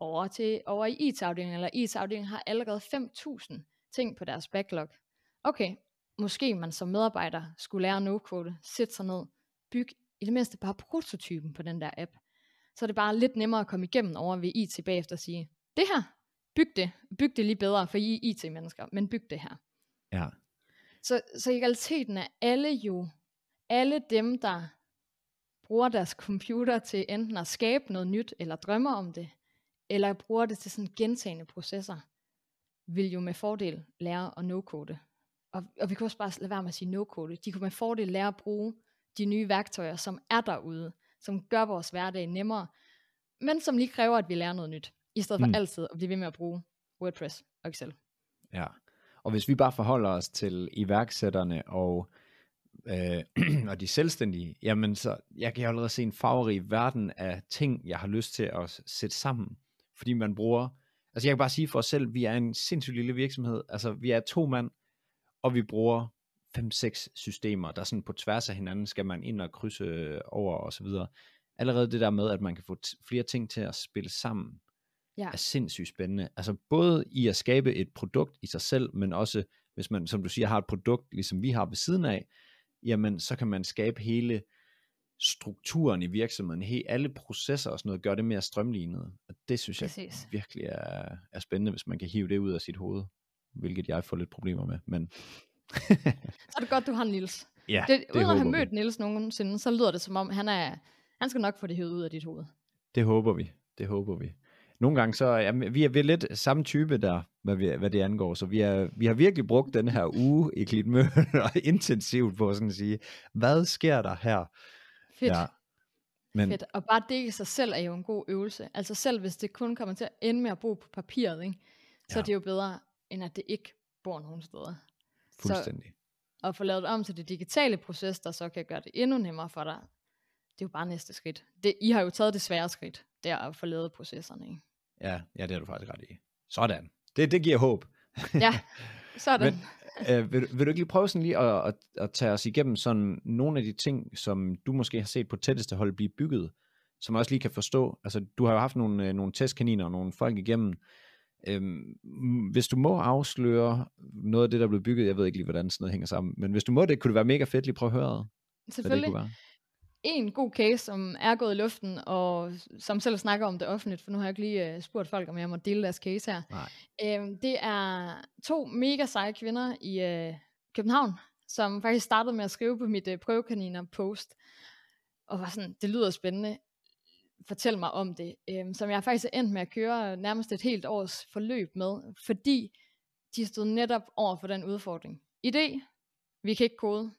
over, til, over i IT-afdelingen, eller IT-afdelingen har allerede 5.000 ting på deres backlog. Okay, måske man som medarbejder skulle lære no-code, sætte sig ned, bygge i det mindste bare prototypen på den der app. Så er det bare lidt nemmere at komme igennem over ved IT bagefter og sige, det her, byg det, byg det lige bedre for I IT-mennesker, men byg det her. Ja. Så, så i realiteten er alle jo, alle dem, der bruger deres computer til enten at skabe noget nyt, eller drømmer om det, eller bruger det til sådan gentagende processer, vil jo med fordel lære at no-code. Og, og vi kunne også bare lade være med at sige no-code. De kunne med fordel lære at bruge de nye værktøjer, som er derude, som gør vores hverdag nemmere, men som lige kræver, at vi lærer noget nyt, i stedet for mm. altid at blive ved med at bruge WordPress og Excel. Ja, og hvis vi bare forholder os til iværksætterne og, øh, og de selvstændige, jamen så, jeg kan allerede se en farverig verden af ting, jeg har lyst til at sætte sammen, fordi man bruger, altså jeg kan bare sige for os selv, vi er en sindssygt lille virksomhed, altså vi er to mand, og vi bruger 5-6 systemer, der sådan på tværs af hinanden skal man ind og krydse over og så videre. Allerede det der med, at man kan få flere ting til at spille sammen, ja. er sindssygt spændende. Altså både i at skabe et produkt i sig selv, men også hvis man, som du siger, har et produkt, ligesom vi har ved siden af, jamen så kan man skabe hele strukturen i virksomheden, he, alle processer og sådan noget, gør det mere strømlignet. Og det synes Præcis. jeg virkelig er, er spændende, hvis man kan hive det ud af sit hoved, hvilket jeg får lidt problemer med. Men så er det godt, du har Nils. Ja, det, det uden at have mødt Nils nogensinde, så lyder det som om, han, er, han skal nok få det hævet ud af dit hoved. Det håber vi. Det håber vi. Nogle gange så ja, vi er vi lidt samme type der, hvad, vi, hvad det angår. Så vi, er, vi har virkelig brugt den her uge i Klitmøller intensivt på sådan at sige, hvad sker der her? Fedt. Ja. Men... Fedt. Og bare det i sig selv er jo en god øvelse. Altså selv hvis det kun kommer til at ende med at bo på papiret, ikke? så ja. er det jo bedre, end at det ikke bor nogen steder. Fuldstændig. Så at få lavet om til det digitale proces, der så kan gøre det endnu nemmere for dig, det er jo bare næste skridt. Det, I har jo taget det svære skridt, der at få lavet processerne. Ikke? Ja, ja, det har du faktisk ret i. Sådan. Det, det giver håb. ja, sådan. Men, øh, vil, vil du ikke lige prøve sådan lige at, at, at tage os igennem sådan nogle af de ting, som du måske har set på tætteste hold blive bygget, som også lige kan forstå, altså du har jo haft nogle, øh, nogle testkaniner og nogle folk igennem, Øhm, hvis du må afsløre noget af det, der er blevet bygget, jeg ved ikke lige, hvordan sådan noget hænger sammen, men hvis du må det, kunne det være mega fedt lige prøve at høre, Selvfølgelig. Det. En god case, som er gået i luften, og som selv snakker om det offentligt, for nu har jeg ikke lige uh, spurgt folk, om jeg må dele deres case her. Nej. Øhm, det er to mega seje kvinder i uh, København, som faktisk startede med at skrive på mit uh, prøvekaniner post, og var sådan, det lyder spændende fortælle mig om det, øhm, som jeg faktisk er endt med at køre nærmest et helt års forløb med, fordi de stod netop over for den udfordring. Idé, vi kan ikke kode,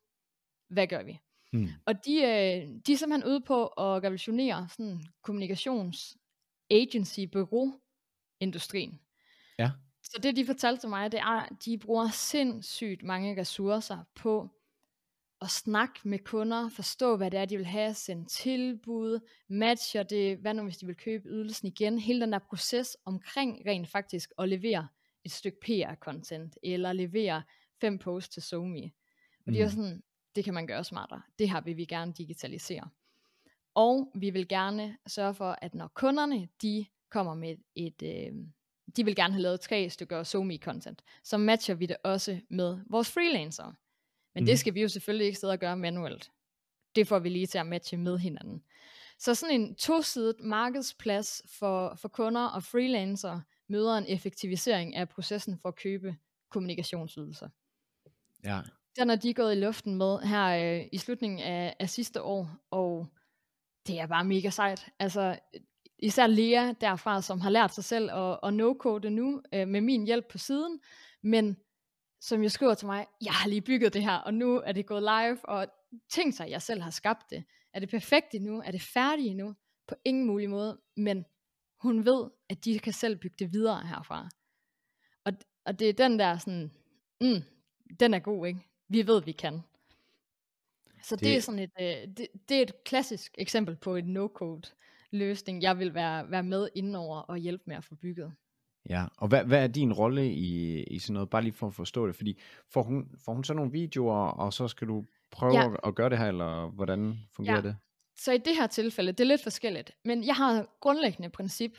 hvad gør vi? Hmm. Og de, øh, de er simpelthen ude på at revolutionere sådan kommunikations agency bureau industrien. Ja. Så det de fortalte til mig, det er, at de bruger sindssygt mange ressourcer på at snakke med kunder, forstå hvad det er, de vil have, sende tilbud, matcher det, hvad nu hvis de vil købe ydelsen igen, hele den der proces omkring rent faktisk at levere et stykke PR-content, eller levere fem posts til SoMe. Og mm. det er sådan, det kan man gøre smartere. Det har vi, vi gerne digitalisere. Og vi vil gerne sørge for, at når kunderne, de kommer med et, øh, de vil gerne have lavet tre stykker SoMe-content, så matcher vi det også med vores freelancer. Men mm. det skal vi jo selvfølgelig ikke sidde og gøre manuelt. Det får vi lige til at matche med hinanden. Så sådan en tosidet markedsplads for, for kunder og freelancer møder en effektivisering af processen for at købe kommunikationsydelser. Ja. Den er de gået i luften med her øh, i slutningen af, af sidste år, og det er bare mega sejt. Altså, især Lea derfra, som har lært sig selv at, at no-code nu, øh, med min hjælp på siden, men som jo skriver til mig, jeg har lige bygget det her, og nu er det gået live, og tænk sig, at jeg selv har skabt det. Er det perfekt endnu? Er det færdigt endnu? På ingen mulig måde, men hun ved, at de kan selv bygge det videre herfra. Og, og det er den der sådan, mm, den er god, ikke? vi ved, vi kan. Så det, Det- er sådan et, øh, det, det er et klassisk eksempel på en no-code løsning, jeg vil være, være med indenover og hjælpe med at få bygget. Ja, og hvad, hvad er din rolle i, i sådan noget, bare lige for at forstå det, fordi får hun, får hun så nogle videoer, og så skal du prøve Ja. ja. at gøre det her, eller hvordan fungerer Ja. det? Så i det her tilfælde, det er lidt forskelligt, men jeg har et grundlæggende princip.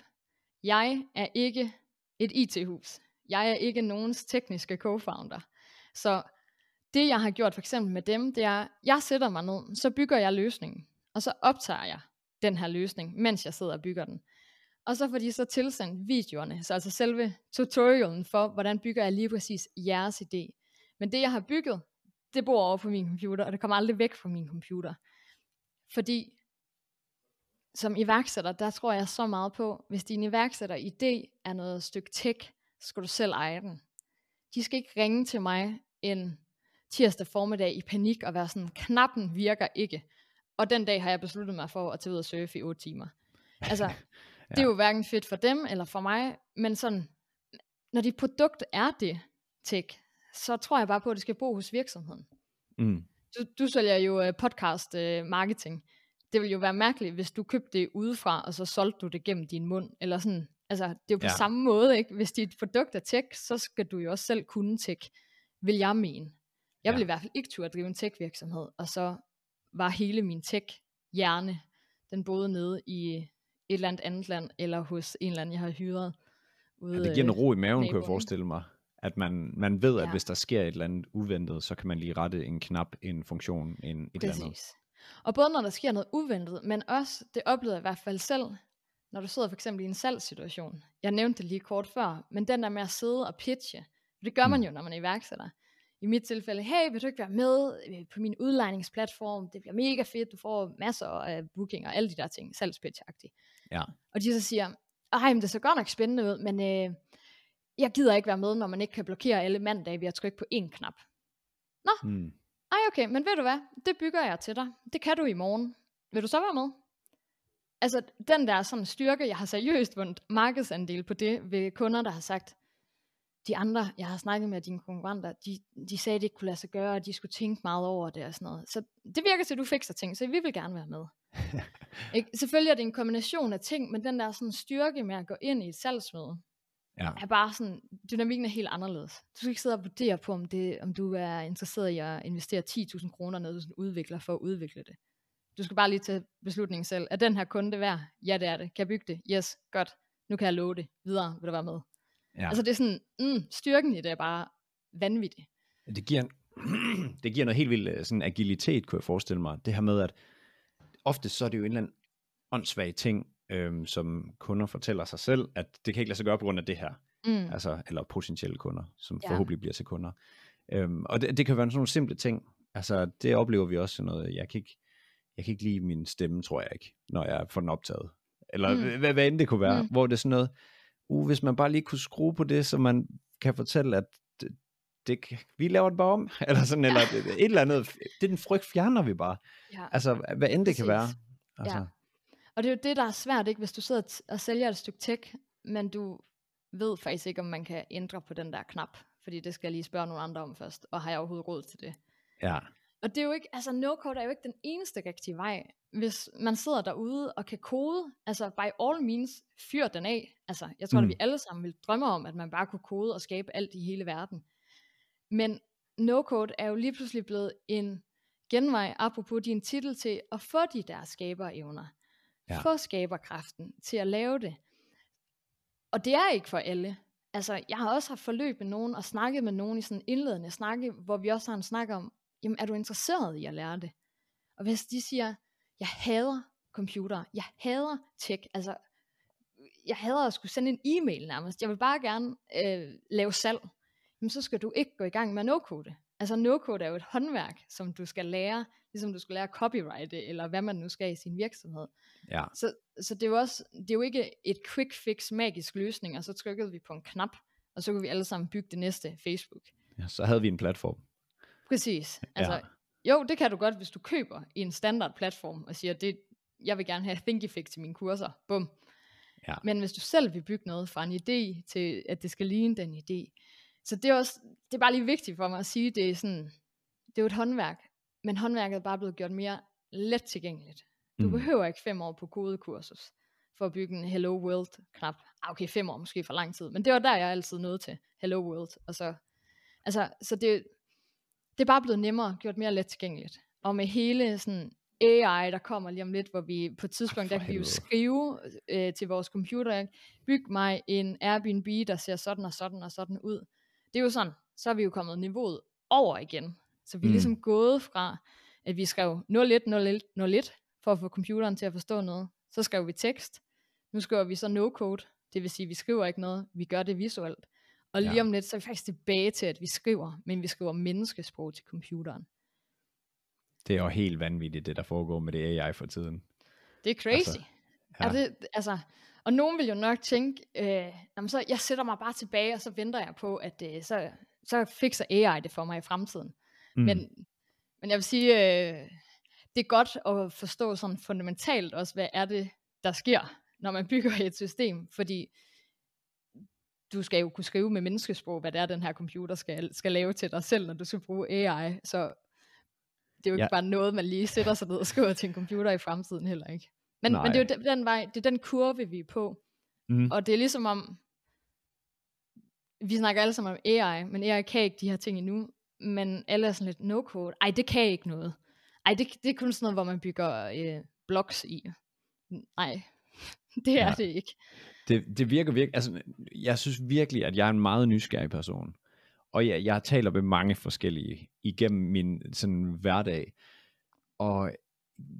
Jeg er ikke et IT-hus. Jeg er ikke nogens tekniske co-founder. Så det jeg har gjort for eksempel med dem, det er, jeg sætter mig ned, så bygger jeg løsningen, og så optager jeg den her løsning, mens jeg sidder og bygger den. Og så får de så tilsendt videoerne, så altså selve tutorialen for, hvordan bygger jeg lige præcis jeres idé. Men det jeg har bygget, det bor over på min computer, og det kommer aldrig væk fra min computer. Fordi som iværksætter, der tror jeg så meget på, hvis din iværksætter idé er noget stykke tech, så skal du selv eje den. De skal ikke ringe til mig en tirsdag formiddag i panik og være sådan, knappen virker ikke. Og den dag har jeg besluttet mig for at tage ud og surfe i 8 timer. Altså. det er jo hverken fedt for dem eller for mig, men sådan, når dit produkt er det tech, så tror jeg bare på, at det skal bo hos virksomheden. Mm. Du, du sælger jo uh, podcast uh, marketing. Det ville jo være mærkeligt, hvis du købte det udefra, og så solgte du det gennem din mund. Eller sådan. Altså, det er jo på Ja. ja. samme måde, ikke? Hvis dit produkt er tech, så skal du jo også selv kunne tech, vil jeg mene. Jeg Ja. vil i hvert fald ikke turde at drive en tech-virksomhed, og så var hele min tech-hjerne, den boede nede i et eller andet andet land, eller hos en eller anden, jeg har hyret. Ude, Ja, det giver en øh, ro i maven, kunne jeg forestille mig. At man, man ved, at Ja. hvis der sker et eller andet uventet, så kan man lige rette en knap, en funktion, en, et eller andet. Præcis. Og både når der sker noget uventet, men også, det oplevede jeg i hvert fald selv, når du sidder for eksempel i en salgssituation. Jeg nævnte det lige kort før, men den der med at sidde og pitche, det gør man Mm. jo, når man er iværksætter. I mit tilfælde, hey, vil du ikke være med øh, på min udlejningsplatform? Det bliver mega fedt, du får masser af bookinger og alle de der ting, salgspitch-agtigt. Ja. Og de så siger, ej, men det ser godt nok spændende ud, men øh, jeg gider ikke være med, når man ikke kan blokere alle mandage ved at trykke på én knap. Mm. Ej, okay, men ved du hvad? Det bygger jeg til dig. Det kan du i morgen. Vil du så være med? Altså, den der sådan styrke, jeg har seriøst vundet markedsandel på det ved kunder, der har sagt, de andre, jeg har snakket med dine konkurrenter, de, de sagde, det ikke kunne lade sig gøre, og de skulle tænke meget over det og sådan noget. Så det virker til, at du fikser ting, så vi vil gerne være med. ikke? Selvfølgelig er det en kombination af ting, men den der sådan styrke med at gå ind i et salgsmøde, Ja. er bare sådan, dynamikken er helt anderledes. Du skal ikke sidde og vurdere på, om, det, om du er interesseret i at investere 10.000 kroner ned hos en udvikler for at udvikle det. Du skal bare lige tage beslutningen selv. Er den her kunde værd? Ja, det er det. Kan jeg bygge det? Yes, godt. Nu kan jeg love det. Videre vil du være med. ja. Altså det er sådan, mm, styrken i det er bare vanvittig. Det giver, en, det giver noget helt vildt øh, sådan agilitet, kunne jeg forestille mig. Det her med, at ofte så er det jo en eller anden åndssvag ting, øhm, som kunder fortæller sig selv, at det kan ikke lade sig gøre på grund af det her. Mm. Altså, eller potentielle kunder, som Ja. forhåbentlig bliver til kunder. Øhm, og det, det kan være sådan nogle simple ting. Altså, det oplever vi også sådan noget, jeg kan ikke, jeg kan ikke lide min stemme, tror jeg ikke, når jeg får den optaget. Eller Mm. mm. hvad, hvad end det kunne være, Mm. hvor det er sådan noget, uh, hvis man bare lige kunne skrue på det, så man kan fortælle, at det, vi laver det bare om, eller sådan, eller et, et eller andet, det er den frygt fjerner vi bare. Ja. Altså, hvad end det kan være. Præcis. Altså, Ja. Og det er jo det, der er svært, ikke? Hvis du sidder og sælger et stykke tech, men du ved faktisk ikke, om man kan ændre på den der knap. Fordi det skal jeg lige spørge nogle andre om først. Og har jeg overhovedet råd til det? ja. Og det er jo ikke, altså no-code er jo ikke den eneste rigtige vej. Hvis man sidder derude og kan kode, altså by all means, fyr den af. Altså, jeg tror. Mm. at vi alle sammen vil drømme om, at man bare kunne kode og skabe alt i hele verden. Men no-code er jo lige pludselig blevet en genvej, apropos din titel, til at få de der skaberevner. Ja. Få skaberkraften til at lave det. Og det er ikke for alle. Altså, jeg har også haft forløb med nogen, og snakket med nogen i sådan en indledende snakke, hvor vi også har en snak om, jamen er du interesseret i at lære det? Og hvis de siger, jeg hader computer, jeg hader tech, altså, jeg hader at skulle sende en e-mail nærmest, jeg vil bare gerne øh, lave salg, jamen så skal du ikke gå i gang med no-code. Altså no-code er jo et håndværk, som du skal lære, ligesom du skal lære copyright, eller hvad man nu skal i sin virksomhed. ja. Så, så det, er jo også, det er jo ikke et quick fix magisk løsning, og så trykkede vi på en knap, og så kunne vi alle sammen bygge det næste Facebook. ja. Så havde vi en platform. Præcis. Altså, Ja. Jo, det kan du godt, hvis du køber i en standard platform, og siger, det, jeg vil gerne have Thinkific til mine kurser. Bum. Ja. Men hvis du selv vil bygge noget fra en idé til, at det skal ligne den idé. Så det er også, det er bare lige vigtigt for mig at sige, det er sådan, det er jo et håndværk, men håndværket er bare blevet gjort mere let tilgængeligt. Du Mm. behøver ikke fem år på kodekursus for at bygge en Hello World knap. Ah, okay, fem år måske for lang tid, men det var der, jeg altid nåede til. Hello World. Og så, altså, så det, det er bare blevet nemmere, gjort mere let tilgængeligt. Og med hele sådan AI, der kommer lige om lidt, hvor vi på et tidspunkt, for der kan vi jo skrive øh, til vores computer, byg mig en Airbnb, der ser sådan og sådan og sådan ud. Det er jo sådan, så er vi jo kommet niveauet over igen. Så vi er Mm. ligesom gået fra, at vi skrev 010101 for at få computeren til at forstå noget. Så skrev vi tekst. Nu skriver vi så no-code. Det vil sige, at vi skriver ikke noget. Vi gør det visuelt. Og lige Ja. om lidt, så er vi faktisk tilbage til, at vi skriver, men vi skriver menneskesprog til computeren. Det er jo helt vanvittigt, det der foregår med det AI for tiden. Det er crazy. Altså, Ja. Er det, altså, og nogen vil jo nok tænke, øh, jamen så jeg sætter mig bare tilbage, og så venter jeg på, at øh, så, så fikser AI det for mig i fremtiden. Mm. Men, men jeg vil sige, øh, det er godt at forstå sådan fundamentalt også, hvad er det, der sker, når man bygger et system, fordi du skal jo kunne skrive med menneskesprog, hvad det er, den her computer skal, skal lave til dig selv, når du skal bruge AI, så det er jo ikke Ja. bare noget, man lige sætter sig ned og skriver til en computer i fremtiden heller ikke. Men, Nej. men det er jo den, den vej, det er den kurve, vi er på. Mm. Og det er ligesom om, vi snakker alle sammen om AI, men AI kan ikke de her ting endnu, men alle er sådan lidt no-code. Ej, det kan ikke noget. Ej, det, det er kun sådan noget, hvor man bygger øh, blocks i. Nej, det er Ja. det ikke. Det, det virker virkelig, altså jeg synes virkelig, at jeg er en meget nysgerrig person. Og jeg, jeg taler med mange forskellige igennem min sådan hverdag. Og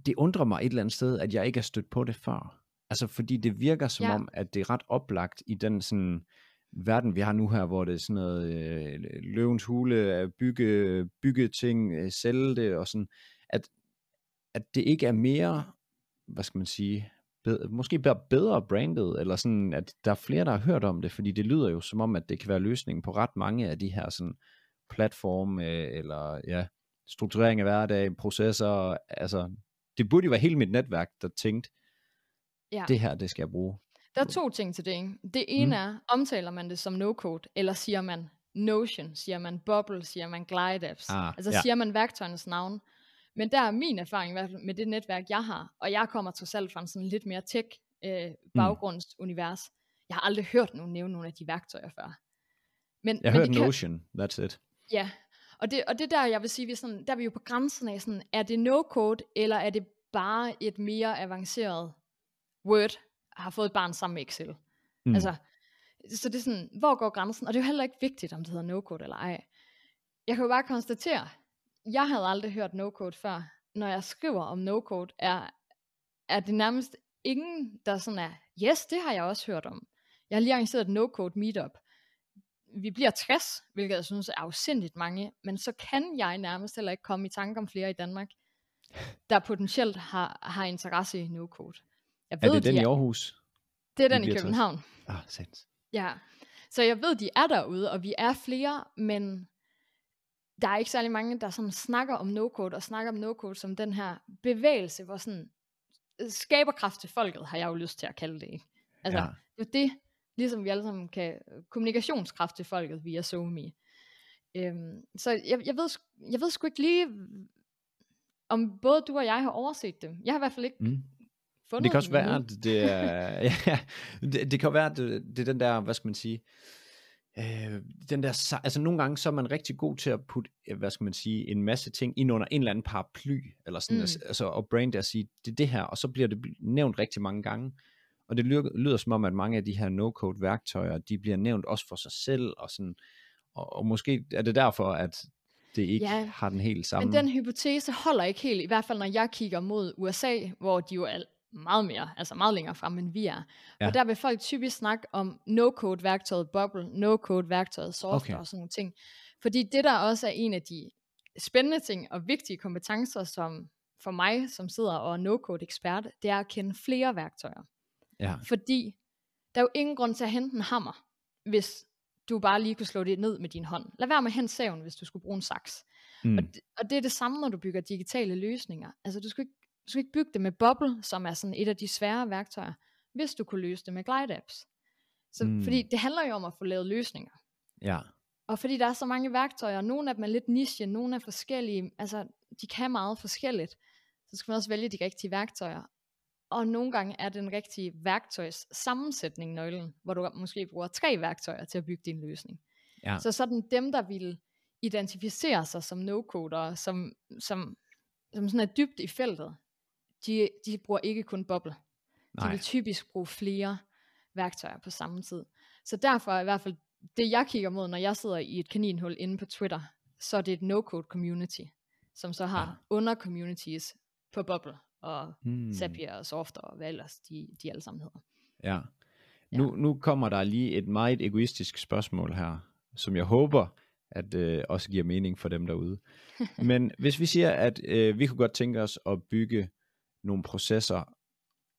det undrer mig et eller andet sted, at jeg ikke er stødt på det før. Altså fordi det virker som Ja. om, at det er ret oplagt i den sådan verden, vi har nu her, hvor det er sådan noget øh, løvens hule, at bygge, bygge ting, øh, sælge det og sådan, at, at det ikke er mere, hvad skal man sige, bedre, måske bare bedre brandet, eller sådan, at der er flere, der har hørt om det, fordi det lyder jo som om, at det kan være løsningen på ret mange af de her sådan platform, øh, eller ja, strukturering af hverdag, processer, altså, det burde jo være hele mit netværk, der tænkte, Ja. det her, det skal jeg bruge. Der er to ting til det. Ikke? Det ene Mm. mm. er, omtaler man det som no-code, eller siger man Notion, siger man Bubble, siger man Glide apps. Ah, altså ja. siger man værktøjernes navn. Men der er min erfaring i hvert fald med det netværk, jeg har, og jeg kommer trods alt fra en sådan lidt mere tech øh, baggrundsunivers. Jeg har aldrig hørt nogen nævne nogle af de værktøjer før. Men, Jeg har men hørt kan- Notion, that's it. Ja, og det, og det der, jeg vil sige, vi er sådan, der er vi jo på grænsen af sådan, er det no-code, eller er det bare et mere avanceret Word, har fået et barn sammen med Excel? Mm. Mm. Altså, så det er sådan, hvor går grænsen? Og det er jo heller ikke vigtigt, om det hedder no-code eller ej. Jeg kan jo bare konstatere, jeg havde aldrig hørt no-code før. Når jeg skriver om no-code, er, er det nærmest ingen, der sådan er, yes, det har jeg også hørt om. Jeg har lige arrangeret et no-code meetup. Vi bliver 60, hvilket jeg synes er afsindigt mange, men så kan jeg nærmest heller ikke komme i tanke om flere i Danmark, der potentielt har, har interesse i no-code. Jeg er det de den i Aarhus? det er den I i bliver 60? København. Ah, sandt. Ja, så jeg ved, de er derude, og vi er flere, men der er ikke særlig mange, der sådan snakker om no-code, og snakker om no-code som den her bevægelse, hvor sådan øh, skaberkraft til folket, har jeg jo lyst til at kalde det. Ikke? Altså, Ja. det er det, ligesom vi alle sammen kan, kommunikationskraft til folket via SoMe. Øhm, så jeg, jeg, ved, jeg ved sgu ikke lige, om både du og jeg har overset det. Jeg har i hvert fald ikke Mm. fundet Det kan også dem være, at det er, ja, det, det kan være, at det, det er den der, hvad skal man sige, øh, den der, altså nogle gange så er man rigtig god til at putte, øh, hvad skal man sige, en masse ting ind under en eller anden paraply, eller sådan, Mm. altså, altså og brande og sige, det er det her, og så bliver det nævnt rigtig mange gange, og det lyder, lyder som om, at mange af de her no-code værktøjer, de bliver nævnt også for sig selv, og sådan, og, og måske er det derfor, at det ikke Ja, har den helt samme. Men den hypotese holder ikke helt, i hvert fald når jeg kigger mod USA, hvor de jo er meget mere, altså meget længere frem, end vi er. Ja. Og der vil folk typisk snakke om no-code værktøjet Bubble, no-code værktøjet Software Okay. og sådan nogle ting. Fordi det der også er en af de spændende ting og vigtige kompetencer, som for mig, som sidder og er no-code ekspert, det er at kende flere værktøjer. Ja. Fordi der er jo ingen grund til at hente en hammer, hvis du bare lige kunne slå det ned med din hånd. Lad være med at hente saven, hvis du skulle bruge en saks. Mm. Og, det, og det er det samme, når du bygger digitale løsninger. Altså du skal, ikke, du skal ikke bygge det med Bubble, som er sådan et af de svære værktøjer, hvis du kunne løse det med Glide Apps. Så, Mm. Fordi det handler jo om at få lavet løsninger. ja. Og fordi der er så mange værktøjer, nogle af dem er lidt niche, nogle er forskellige, altså de kan meget forskelligt, så skal man også vælge de rigtige værktøjer. Og nogle gange er den rigtige værktøjs sammensætning nøglen, hvor du måske bruger tre værktøjer til at bygge din løsning. Ja. Så sådan dem, der vil identificere sig som no-codere, som, som, som sådan er dybt i feltet, de, de bruger ikke kun Bubble. De vil typisk bruge flere værktøjer på samme tid. Så derfor er i hvert fald det, jeg kigger mod, når jeg sidder i et kaninhul inde på Twitter, så er det et no-code community, som så har Ja. under-communities på Bubble, og Hmm. Zapier og Soft og hvad ellers de, de alle sammen hedder. Ja. Nu, nu kommer der lige et meget egoistisk spørgsmål her, som jeg håber, at øh, også giver mening for dem derude. Men hvis vi siger, at øh, vi kunne godt tænke os at bygge nogle processer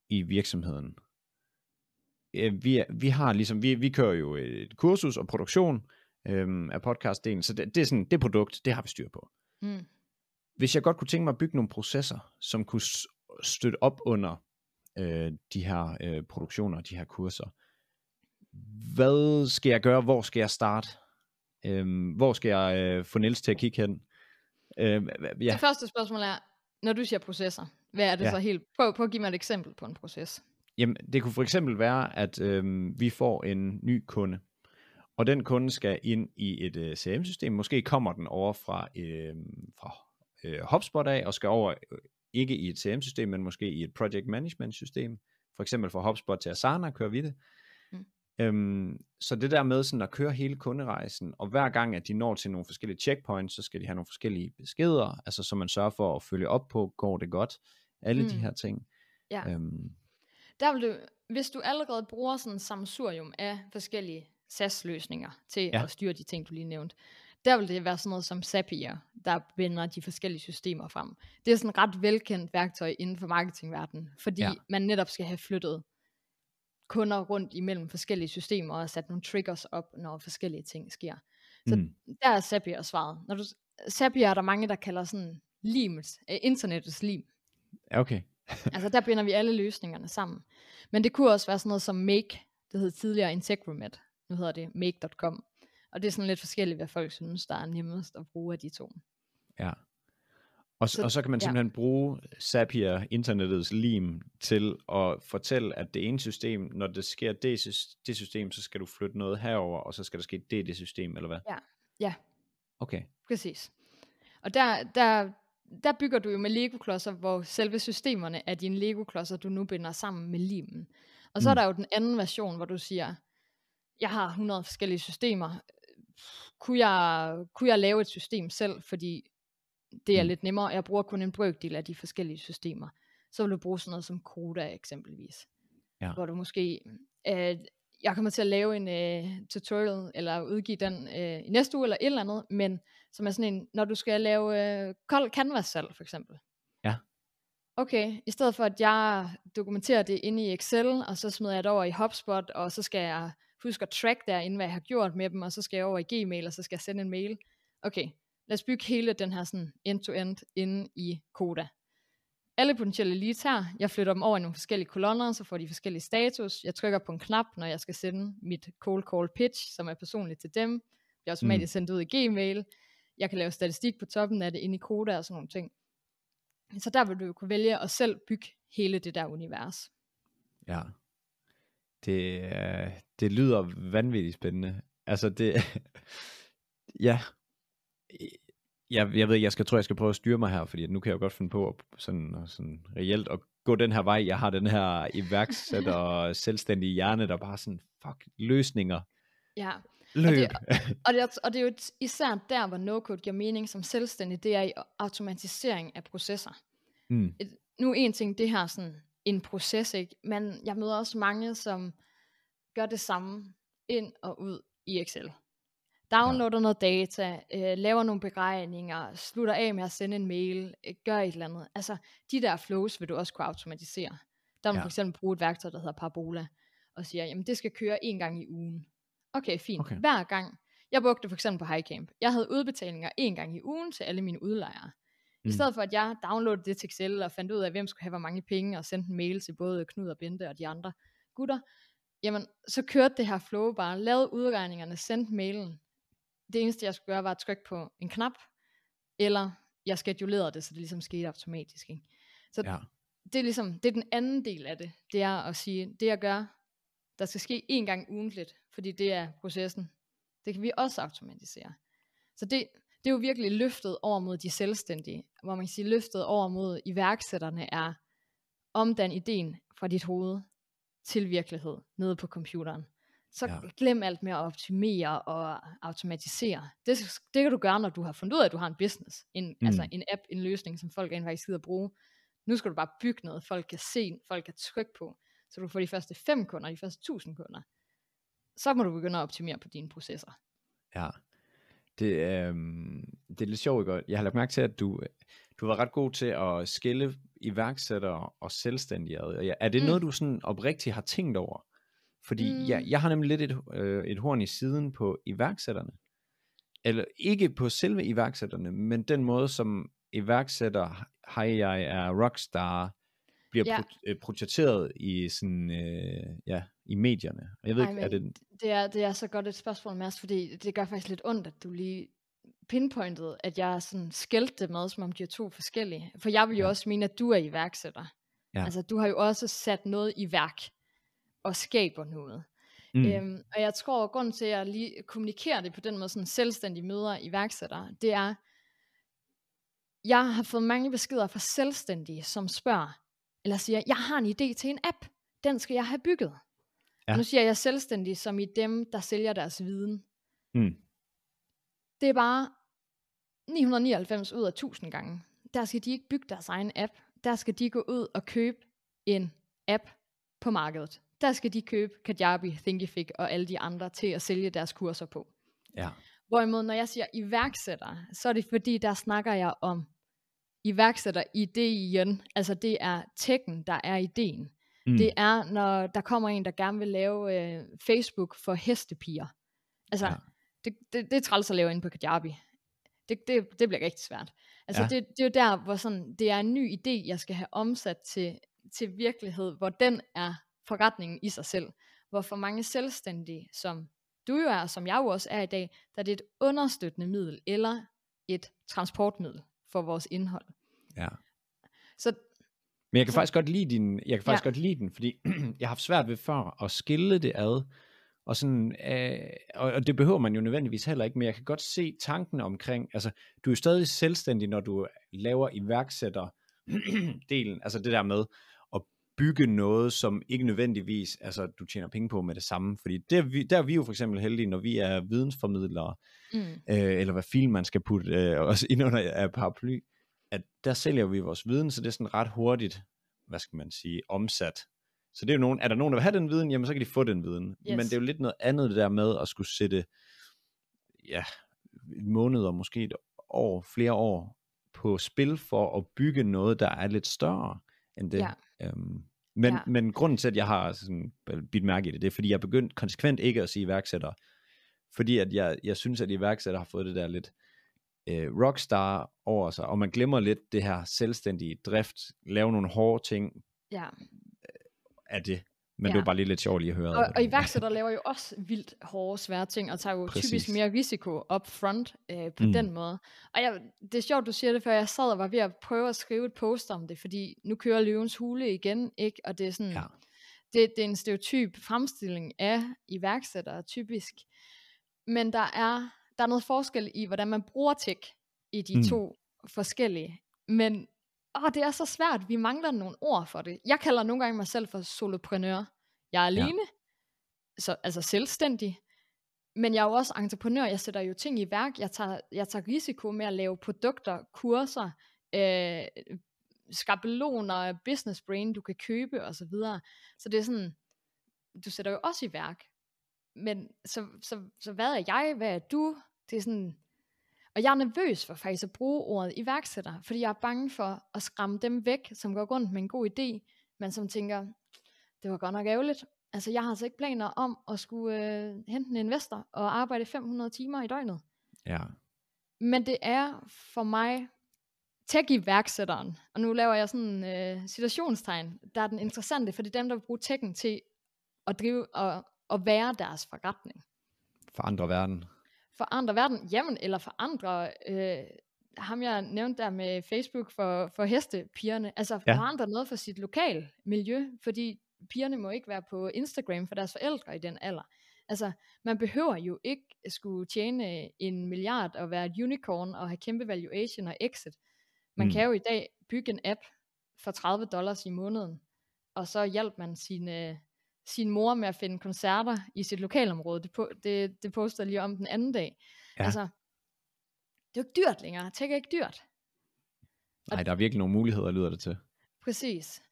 i virksomheden. Øh, vi, er- vi har ligesom, vi, vi kører jo et kursus og produktion øh, af podcastdelen, så det, det er sådan, det produkt, det har vi styr på. Mm. Hvis jeg godt kunne tænke mig at bygge nogle processer, som kunne støtte op under øh, de her øh, produktioner, de her kurser, hvad skal jeg gøre? Hvor skal jeg starte? Øhm, hvor skal jeg øh, få Niels til at kigge hen? Øhm, ja, Det første spørgsmål er, når du siger processer, hvad er det Ja. så helt? Prøv, prøv at give mig et eksempel på en proces. jamen, det kunne for eksempel være, at øhm, vi får en ny kunde, og den kunde skal ind i et øh, CRM-system. Måske kommer den over fra, øh, fra øh, HubSpot af, og skal over øh, ikke i et CRM-system, men måske i et project management-system. For eksempel fra HubSpot til Asana kører vi det. Mm. Øhm, så det der med sådan at køre hele kunderejsen, og hver gang at de når til nogle forskellige checkpoints, så skal de have nogle forskellige beskeder, altså så man sørger for at følge op på, går det godt, alle mm. de her ting. Ja. Øhm, Der vil du, hvis du allerede bruger sådan en sammensurium af forskellige SAS-løsninger til ja. at styre de ting, du lige nævnte, der vil det være sådan noget som Zapier, der binder de forskellige systemer frem. Det er sådan et ret velkendt værktøj inden for marketingverdenen, fordi Ja. man netop skal have flyttet kunder rundt imellem forskellige systemer og sat nogle triggers op, når forskellige ting sker. Så mm, der er Zapier svaret. Når du, Zapier er der mange, der kalder sådan limet, øh, internettets lim. okay. Altså der binder vi alle løsningerne sammen. Men det kunne også være sådan noget som Make, det hed tidligere Integromat, nu hedder det Make.com. Og det er sådan lidt forskelligt, hvad folk synes, der er nemmest at bruge af de to. Ja. Og, så, og så kan man ja. simpelthen bruge Zapier, internettets lim, til at fortælle, at det ene system, når det sker det, sys- det system, så skal du flytte noget herover, og så skal der ske det det system, eller hvad? Ja. Ja. Okay. Præcis. Og der, der, der bygger du jo med Lego-klodser, hvor selve systemerne er dine Lego-klodser, du nu binder sammen med limen. Og så Mm. er der jo den anden version, hvor du siger, jeg har 100 forskellige systemer. Kunne jeg, kunne jeg lave et system selv, fordi det er Mm. lidt nemmere, jeg bruger kun en brøkdel af de forskellige systemer. Så vil du bruge sådan noget som Coda eksempelvis. Ja. Hvor du måske, øh, jeg kommer til at lave en øh, tutorial, eller udgive den øh, i næste uge, eller et eller andet, men som er sådan en, når du skal lave øh, kold canvas salg for eksempel. Ja. Okay, i stedet for at jeg dokumenterer det inde i Excel, og så smider jeg det over i HubSpot, og så skal jeg huske at track derinde, hvad jeg har gjort med dem, og så skal jeg over i Gmail, og så skal jeg sende en mail. Okay, lad os bygge hele den her sådan end-to-end inde i Koda. Alle potentielle leads her, jeg flytter dem over i nogle forskellige kolonner, så får de forskellige status. Jeg trykker på en knap, når jeg skal sende mit cold call pitch, som er personligt til dem. Det er automatisk mm. sendt ud i Gmail. Jeg kan lave statistik på toppen af det inde i Koda og sådan nogle ting. Så der vil du jo kunne vælge at selv bygge hele det der univers. Ja. Det, øh, det lyder vanvittigt spændende. Altså det, ja, jeg, jeg ved ikke, jeg skal, tror, jeg skal prøve at styre mig her, fordi nu kan jeg jo godt finde på at, sådan, og sådan reelt at gå den her vej. Jeg har den her iværksætter og selvstændige hjerne, der bare sådan, fuck, løsninger, Ja, løb. det- og det, er, og det er jo især der, hvor no-code giver mening som selvstændig, det er i automatisering af processer. mm, et, nu en ting, det her sådan en proces, ikke? men jeg møder også mange, som gør det samme ind og ud i Excel. Downloader ja. noget data, øh, laver nogle beregninger, slutter af med at sende en mail, øh, gør et eller andet. Altså, de der flows vil du også kunne automatisere. Der man Ja. for eksempel bruge et værktøj, der hedder Parabola, og siger, jamen det skal køre en gang i ugen. Okay, fint. Okay. Okay. Hver gang. Jeg brugte det for eksempel på HighCamp. Jeg havde udbetalinger en gang i ugen til alle mine udlejere. I Mm. stedet for at jeg downloadede det til Excel og fandt ud af, hvem skulle have hvor mange penge, og sendte en mail til både Knud og Bente og de andre gutter, jamen så kørte det her flow bare, lavede udregningerne, sendte mailen. det eneste jeg skulle gøre var at trykke på en knap, eller jeg schedulerede det, så det ligesom skete automatisk. Ikke? Så Ja. det er ligesom, det er den anden del af det, det er at sige, det jeg gør, der skal ske en gang ugentligt, fordi det er processen, det kan vi også automatisere. Så det, det er jo virkelig løftet over mod de selvstændige, hvor man kan sige, løftet over mod iværksætterne er, omdan ideen fra dit hoved til virkelighed nede på computeren. Så Ja. glem alt med at optimere og automatisere. Det, det kan du gøre, når du har fundet ud af, at du har en business. En, mm. Altså en app, en løsning, som folk rent faktisk gider bruge. Nu skal du bare bygge noget, folk kan se, folk kan trykke på, så du får de første fem kunder, de første tusind kunder. Så må du begynde at optimere på dine processer. Ja. Det, øhm, det er lidt sjovt, ikke? Jeg har lagt mærke til, at du, du var ret god til at skille iværksættere og selvstændige ad. Er det Mm. noget, du sådan oprigtigt har tænkt over? Fordi Mm. jeg, jeg har nemlig lidt et, øh, et horn i siden på iværksætterne. Eller ikke på selve iværksætterne, men den måde, som iværksætter, hej jeg er rockstar, bliver Ja. pro- øh, i sådan, øh, ja, i medierne. Og jeg ved Ej, ikke, er det, Det er, det er så godt et spørgsmål, Mads, fordi det gør faktisk lidt ondt, at du lige pinpointede, at jeg sådan skældte det med, som om de er to forskellige. For jeg vil jo Ja. også mene, at du er iværksætter. Ja. Altså, du har jo også sat noget i værk, og skaber noget. mm, Mm. Øhm, og jeg tror, at grunden til, at jeg lige kommunikerer det på den måde, sådan selvstændige møder iværksættere, det er, jeg har fået mange beskeder fra selvstændige, som spørger, eller siger, jeg har en idé til en app, den skal jeg have bygget. Ja. Ja. Nu siger jeg selvstændige som i dem, der sælger deres viden. mm, Det er bare 999 ud af 1000 gange. Der skal de ikke bygge deres egen app. Der skal de gå ud og købe en app på markedet. Der skal de købe Kajabi, Thinkific og alle de andre til at sælge deres kurser på. ja, Hvorimod når jeg siger iværksætter, så er det fordi, der snakker jeg om iværksætter ideen. Altså det er tekken, der er ideen. mm, Det er, når der kommer en, der gerne vil lave øh, Facebook for hestepiger. Altså, Ja. det, det, det er træls at lave inde på Kajabi. Det, det, det bliver rigtig svært. Altså, ja. det, det er jo der, hvor sådan, det er en ny idé, jeg skal have omsat til, til virkelighed, hvor den er forretningen i sig selv. Hvor for mange selvstændige, som du jo er, og som jeg jo også er i dag, der er det et understøttende middel, eller et transportmiddel for vores indhold. ja. Så Men jeg kan Så- faktisk godt lide din, jeg kan faktisk Ja. godt lide den, fordi jeg har haft svært ved før at skille det ad, og sådan, øh, og, og det behøver man jo nødvendigvis heller ikke, men jeg kan godt se tanken omkring, altså, du er jo stadig selvstændig, når du laver iværksætter delen, altså det der med bygge noget, som ikke nødvendigvis, altså du tjener penge på med det samme, fordi det er vi, der er vi jo for eksempel heldige, når vi er vidensformidlere, mm, øh, eller hvad film man skal putte øh, os ind under af paraply, at der sælger vi vores viden, så det er sådan ret hurtigt, hvad skal man sige, omsat. Så det er jo nogen, er der nogen, der vil have den viden, jamen så kan de få den viden. Yes. Men det er jo lidt noget andet det der med at skulle sætte, ja, måneder, måske et år, flere år på spil for at bygge noget, der er lidt større end det. Ja. Øhm, men, Ja. men grunden til, at jeg har sådan bidt mærke i det, det er, fordi jeg er begyndt konsekvent ikke at sige iværksætter, fordi at jeg, jeg synes, at iværksætter har fået det der lidt øh, rockstar over sig, og man glemmer lidt det her selvstændige drift, lave nogle hårde ting ja. af det. Men Ja. det var bare lige lidt sjovt lige at høre. Og, og iværksætter laver jo også vildt hårde, svære ting, og tager jo Præcis. typisk mere risiko up front øh, på Mm. den måde. Og jeg, det er sjovt, du siger det, for jeg sad og var ved at prøve at skrive et post om det, fordi nu kører løvens hule igen, ikke? Og det er sådan, Ja. det, det er en stereotyp fremstilling af iværksættere, typisk. Men der er, der er noget forskel i, hvordan man bruger tech i de mm. to forskellige. Men åh, det er så svært. Vi mangler nogle ord for det. Jeg kalder nogle gange mig selv for soloprenør. Jeg er alene, ja. så, altså selvstændig. Men jeg er jo også entreprenør. Jeg sætter jo ting i værk. Jeg tager, jeg tager risiko med at lave produkter, kurser, øh, skabeloner, business brain, du kan købe osv. Så, videre. så det er sådan, du sætter jo også i værk. Men så, så, så hvad er jeg? Hvad er du? Det er sådan, og jeg er nervøs for faktisk at bruge ordet iværksætter, fordi jeg er bange for at skræmme dem væk, som går rundt med en god idé, men som tænker, det var godt nok ærgerligt. Altså jeg har altså ikke planer om at skulle øh, hente en investor og arbejde 500 timer i døgnet. Ja. Men det er for mig tech-iværksætteren, og nu laver jeg sådan en øh, situationstegn, der er den interessante, for det er dem, der vil bruge tekken til at drive og, og være deres forretning. For andre verden. forandre verden, jamen, eller forandre, øh, ham jeg nævnte der med Facebook for, for hestepigerne, altså Ja. forandre noget for sit lokal miljø, fordi pigerne må ikke være på Instagram for deres forældre i den alder. Altså, man behøver jo ikke skulle tjene en milliard og være et unicorn og have kæmpe valuation og exit. Man Mm. kan jo i dag bygge en app for 30 dollars i måneden, og så hjælper man sin, øh, sin mor med at finde koncerter i sit lokalområde. Det, po- det, det poster lige om den anden dag. Ja. Altså, det er jo ikke dyrt længere. Tech er ikke dyrt. Nej, der er virkelig nogle muligheder, lyder det til. Præcis.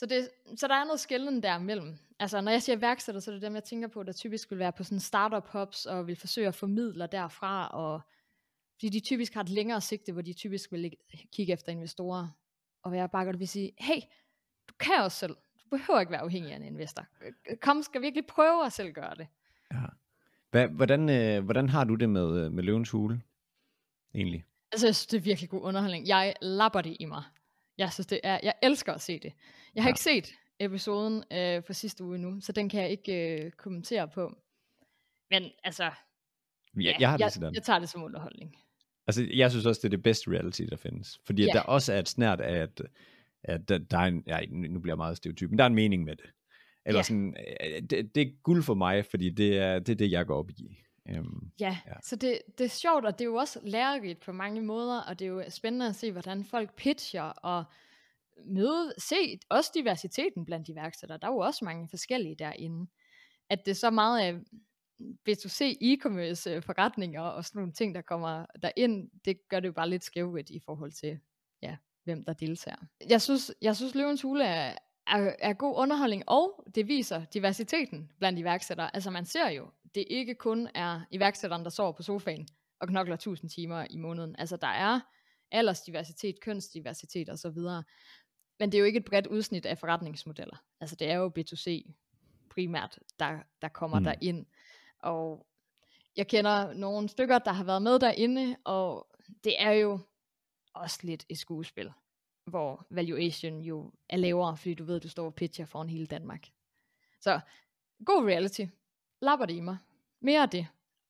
Så, det, så der er noget skælden der mellem. Altså, når jeg siger iværksætter, så er det dem, jeg tænker på, der typisk vil være på sådan startup hubs, og vil forsøge at formidle derfra, og fordi de typisk har et længere sigte, hvor de typisk vil kigge efter investorer, og være bare godt vil sige, hey, du kan også selv. Du behøver ikke være afhængig af en investor. Kom, skal virkelig prøve at selv gøre det. Hvad, hvordan, øh, hvordan har du det med, øh, med løvens hule, egentlig? Altså, jeg synes, det er virkelig god underholdning. Jeg lapper det i mig. Jeg synes, det er, jeg elsker at se det. Jeg har Ja. ikke set episoden øh, for sidste uge nu, så den kan jeg ikke øh, kommentere på. Men altså, Jeg, ja, jeg har det jeg, sådan. jeg tager det som underholdning. Altså, jeg synes også, det er det bedste reality, der findes. Fordi Ja. der også er et snært af, at, at der, der er en, ja, nu bliver jeg meget stereotyp, men der er en mening med det. Eller Ja. sådan, øh, det, det er guld for mig, fordi det er det, er det jeg går op i. Ja, Ja. ja. så det, det er sjovt, og det er jo også lærerigt på mange måder, og det er jo spændende at se, hvordan folk pitcher, og møde, se også diversiteten blandt iværksættere. Der er jo også mange forskellige derinde. At det er så meget af B2C e-commerce øh, forretninger og sådan nogle ting, der kommer derind, det gør det jo bare lidt skævt i forhold til, ja, hvem der deltager. Jeg synes, jeg synes Løvens Hule er, er, er god underholdning, og det viser diversiteten blandt iværksættere. Altså man ser jo, det ikke kun er iværksætteren, der sover på sofaen og knokler 1000 timer i måneden. Altså der er aldersdiversitet, kønsdiversitet osv. Men det er jo ikke et bredt udsnit af forretningsmodeller. Altså det er jo B2C primært, der, der kommer Mm. mm. derind. Og jeg kender nogle stykker, der har været med derinde, og det er jo også lidt et skuespil, hvor valuation jo er lavere, fordi du ved, at du står og pitcher foran hele Danmark. Så god reality. Lapper det i mig. Mere af det.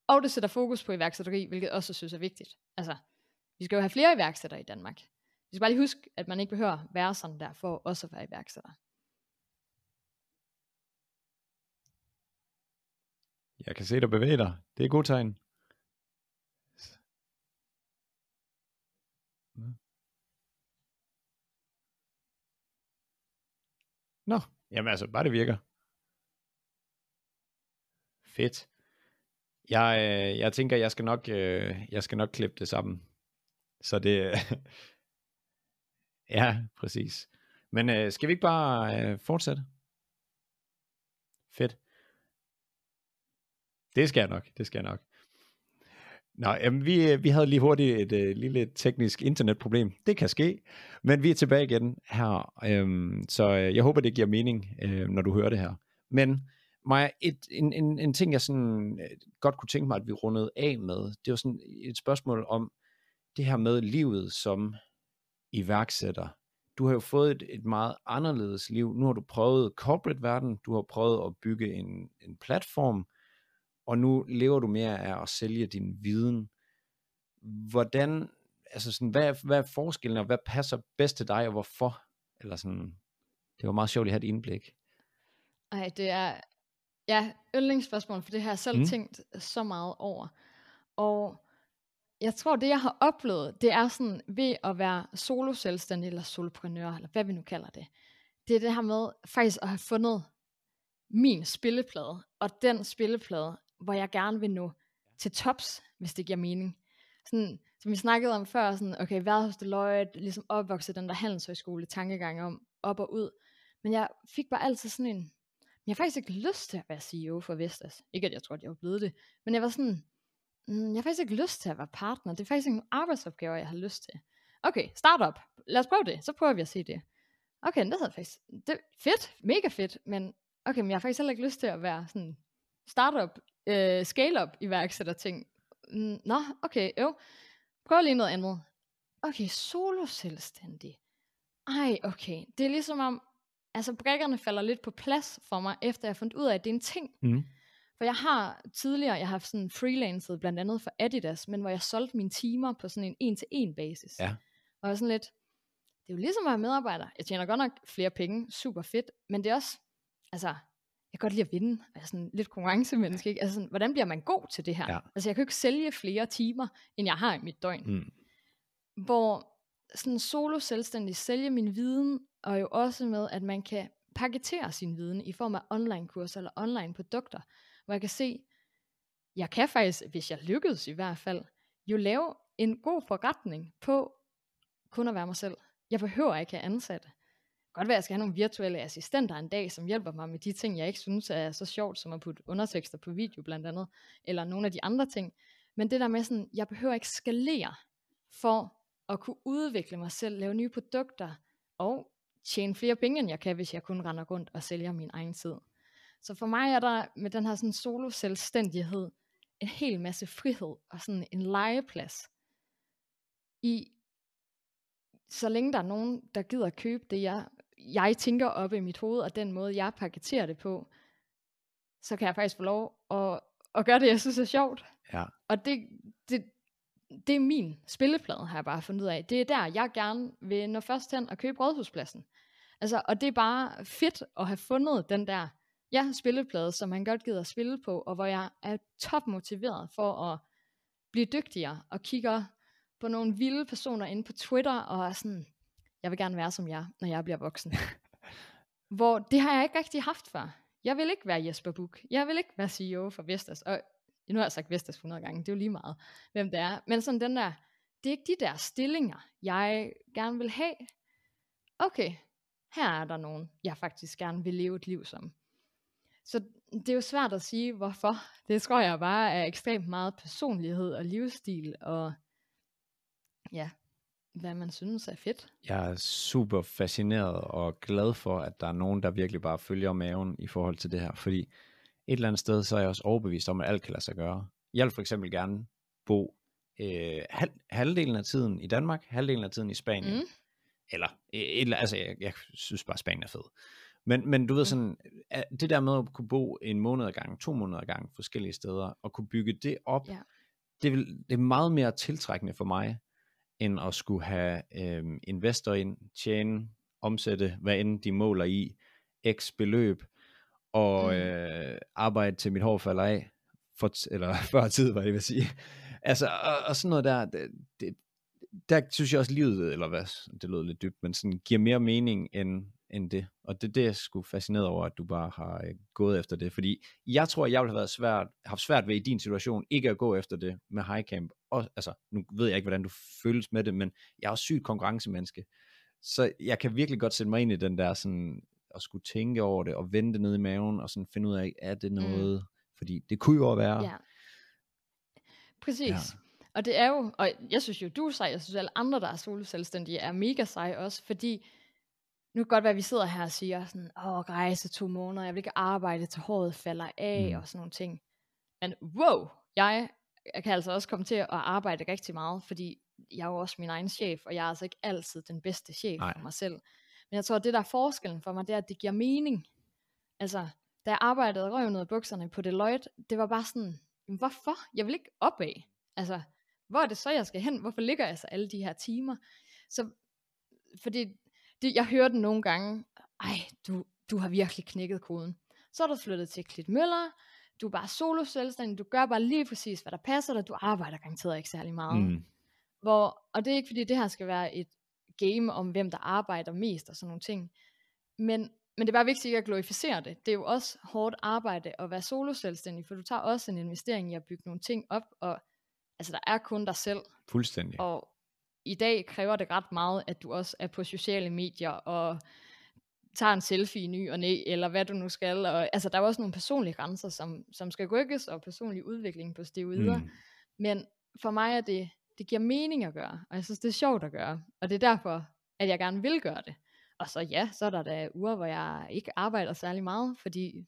Og det sætter fokus på iværksætteri, hvilket også synes er vigtigt. Altså, vi skal jo have flere iværksættere i Danmark. Vi skal bare lige huske, at man ikke behøver at være sådan der, for også at være iværksætter. jeg kan se dig bevæge dig. Det er et godt tegn. Nå, jamen altså, bare det virker. Fedt. Jeg, øh, jeg tænker, jeg skal nok, øh, jeg skal nok klippe det sammen. Så det, ja, præcis. Men øh, skal vi ikke bare øh, fortsætte? Fedt. Det skal jeg nok, det skal jeg nok. Nå, jamen, vi, øh, vi havde lige hurtigt et øh, lille teknisk internetproblem. Det kan ske, men vi er tilbage igen her. Øhm, så øh, jeg håber, det giver mening, øh, når du hører det her. Men Maja, et, en, en, en ting, jeg sådan, øh, godt kunne tænke mig, at vi rundede af med, det var sådan et spørgsmål om det her med livet som iværksætter. Du har jo fået et, et meget anderledes liv. Nu har du prøvet corporate-verden, du har prøvet at bygge en, en platform, og nu lever du mere af at sælge din viden. Hvordan, altså sådan, hvad, hvad er forskellen, og hvad passer bedst til dig, og hvorfor? Eller sådan, det var meget sjovt at have et indblik. Ej, det er ja, yndlingsspørgsmål, for det har jeg selv Mm. tænkt så meget over. Og jeg tror, det jeg har oplevet, det er sådan ved at være solo-selvstændig eller soloprenør, eller hvad vi nu kalder det. Det er det her med faktisk at have fundet min spilleplade, og den spilleplade, hvor jeg gerne vil nå til tops, hvis det giver mening. Sådan, som vi snakkede om før, sådan, okay, været hos Deloitte, ligesom opvokset den der handelshøjskole tankegang om op og ud. Men jeg fik bare altid sådan en, jeg har faktisk ikke lyst til at være CEO for Vestas. Ikke at jeg tror, at jeg var blevet det, men jeg var sådan, mm, jeg har faktisk ikke lyst til at være partner. Det er faktisk ikke en arbejdsopgave, jeg har lyst til. Okay, startup. Lad os prøve det. Så prøver vi at se det. Okay, det havde faktisk, det er fedt, mega fedt, men okay, men jeg har faktisk heller ikke lyst til at være sådan startup, øh, scale-up iværksætter ting. Mm, Nå, okay, jo. Prøv lige noget andet. Okay, solo selvstændig. Ej, okay. Det er ligesom om, altså brækkerne falder lidt på plads for mig, efter jeg har fundet ud af, at det er en ting. Mm. For jeg har tidligere, jeg har haft sådan freelancet blandt andet for Adidas, men hvor jeg solgte mine timer på sådan en en-til-en basis. Ja. Og jeg var sådan lidt, det er jo ligesom at være medarbejder. Jeg tjener godt nok flere penge, super fedt, men det er også, altså, jeg kan godt lide at vinde. Jeg er sådan lidt konkurrencemenneske, ikke? Altså sådan, hvordan bliver man god til det her? Ja. Altså jeg kan jo ikke sælge flere timer, end jeg har i mit døgn. Mm. Hvor sådan solo selvstændig sælge min viden, og jo også med, at man kan paketere sin viden i form af online kurser eller online produkter, hvor jeg kan se, jeg kan faktisk, hvis jeg lykkedes i hvert fald, jo lave en god forretning på kun at være mig selv. Jeg behøver ikke have ansatte. Godt være, at jeg skal have nogle virtuelle assistenter en dag, som hjælper mig med de ting, jeg ikke synes er så sjovt, som at putte undertekster på video blandt andet, eller nogle af de andre ting. Men det der med sådan, jeg behøver ikke skalere for at kunne udvikle mig selv, lave nye produkter, og tjene flere penge, end jeg kan, hvis jeg kun render rundt og sælger min egen tid. Så for mig er der med den her sådan solo selvstændighed en hel masse frihed og sådan en legeplads i så længe der er nogen, der gider købe det, jeg, jeg tænker op i mit hoved, og den måde, jeg paketerer det på, så kan jeg faktisk få lov at, at gøre det, jeg synes er sjovt. Ja. Og det, det, det er min spilleplade, har jeg bare fundet ud af. Det er der, jeg gerne vil nå først hen og købe rådhuspladsen. Altså, og det er bare fedt at have fundet den der ja, spilleplade, som man godt gider at spille på, og hvor jeg er top motiveret for at blive dygtigere, og kigger på nogle vilde personer inde på Twitter, og er sådan, jeg vil gerne være som jer, når jeg bliver voksen. Hvor det har jeg ikke rigtig haft før. Jeg vil ikke være Jesper Buch. Jeg vil ikke være CEO for Vestas. Og nu har jeg sagt Vestas 100 gange, det er jo lige meget, hvem det er. Men sådan den der, det er ikke de der stillinger, jeg gerne vil have. Okay, her er der nogen, jeg faktisk gerne vil leve et liv som. Så det er jo svært at sige, hvorfor. Det tror jeg bare er ekstremt meget personlighed og livsstil, og ja, hvad man synes er fedt. Jeg er super fascineret og glad for, at der er nogen, der virkelig bare følger maven i forhold til det her, fordi et eller andet sted, så er jeg også overbevist om, at alt kan lade sig gøre. Jeg vil for eksempel gerne bo øh, halv, halvdelen af tiden i Danmark, halvdelen af tiden i Spanien. Mm. Eller, et, eller altså, jeg, jeg synes bare, Spanien er fed. Men, men du ved sådan, det der med at kunne bo en måned ad gang, to måneder ad gang, forskellige steder, og kunne bygge det op, Ja. det, vil, det er meget mere tiltrækkende for mig, end at skulle have øhm, investor ind, tjene, omsætte, hvad end de måler i, x beløb, og Mm. øh, arbejde til mit hår falder af, for, eller før tid, hvad jeg vil sige. Altså, og, og sådan noget der, det, det, der synes jeg også livet, eller hvad, det lød lidt dybt, men sådan giver mere mening end, end det. Og det er det, jeg skulle fascineret over, at du bare har øh, gået efter det. Fordi jeg tror, jeg ville have været svært, haft svært ved i din situation, ikke at gå efter det med high camp. Og, altså, nu ved jeg ikke, hvordan du føles med det, men jeg er også sygt konkurrencemenneske. Så jeg kan virkelig godt sætte mig ind i den der sådan, at skulle tænke over det, og vende det ned i maven, og sådan finde ud af, er det noget, mm. fordi det kunne jo være. Ja. Præcis. Ja. Og det er jo, og jeg synes jo, du er sej, jeg synes alle andre, der er solo selvstændige, er mega sej også, fordi nu kan godt være, at vi sidder her og siger sådan, åh, rejse to måneder, jeg vil ikke arbejde til håret falder af, Mm. mm. og sådan nogle ting. Men wow, jeg, jeg kan altså også komme til at arbejde rigtig meget, fordi jeg er jo også min egen chef, og jeg er altså ikke altid den bedste chef Nej. for mig selv. Men jeg tror, at det der er forskellen for mig, det er, at det giver mening. Altså, da jeg arbejdede røven ud af bukserne på Deloitte, det var bare sådan, "Jamen, hvorfor? Jeg vil ikke opad. Altså, hvor er det så, jeg skal hen? Hvorfor ligger jeg så alle de her timer? Så, fordi det, jeg hører den nogle gange, ej, du, du har virkelig knækket koden. Så er du flyttet til Klit Møller, du er bare solo selvstændig, du gør bare lige præcis, hvad der passer dig, du arbejder garanteret ikke særlig meget. Mm. Hvor, og det er ikke fordi, det her skal være et game om, hvem der arbejder mest og sådan nogle ting. Men, men det er bare vigtigt ikke at glorificere det. Det er jo også hårdt arbejde at være solo selvstændig, for du tager også en investering i at bygge nogle ting op, og altså der er kun dig selv, Fuldstændig. og i dag kræver det ret meget, at du også er på sociale medier og tager en selfie i ny og næ, eller hvad du nu skal. Og, altså, der er også nogle personlige grænser, som, som skal rykkes, og personlig udvikling på steroider. Mm. Mm. Men for mig er det, det giver mening at gøre, og jeg synes, det er sjovt at gøre. Og det er derfor, at jeg gerne vil gøre det. Og så ja, så er der da uger, hvor jeg ikke arbejder særlig meget, fordi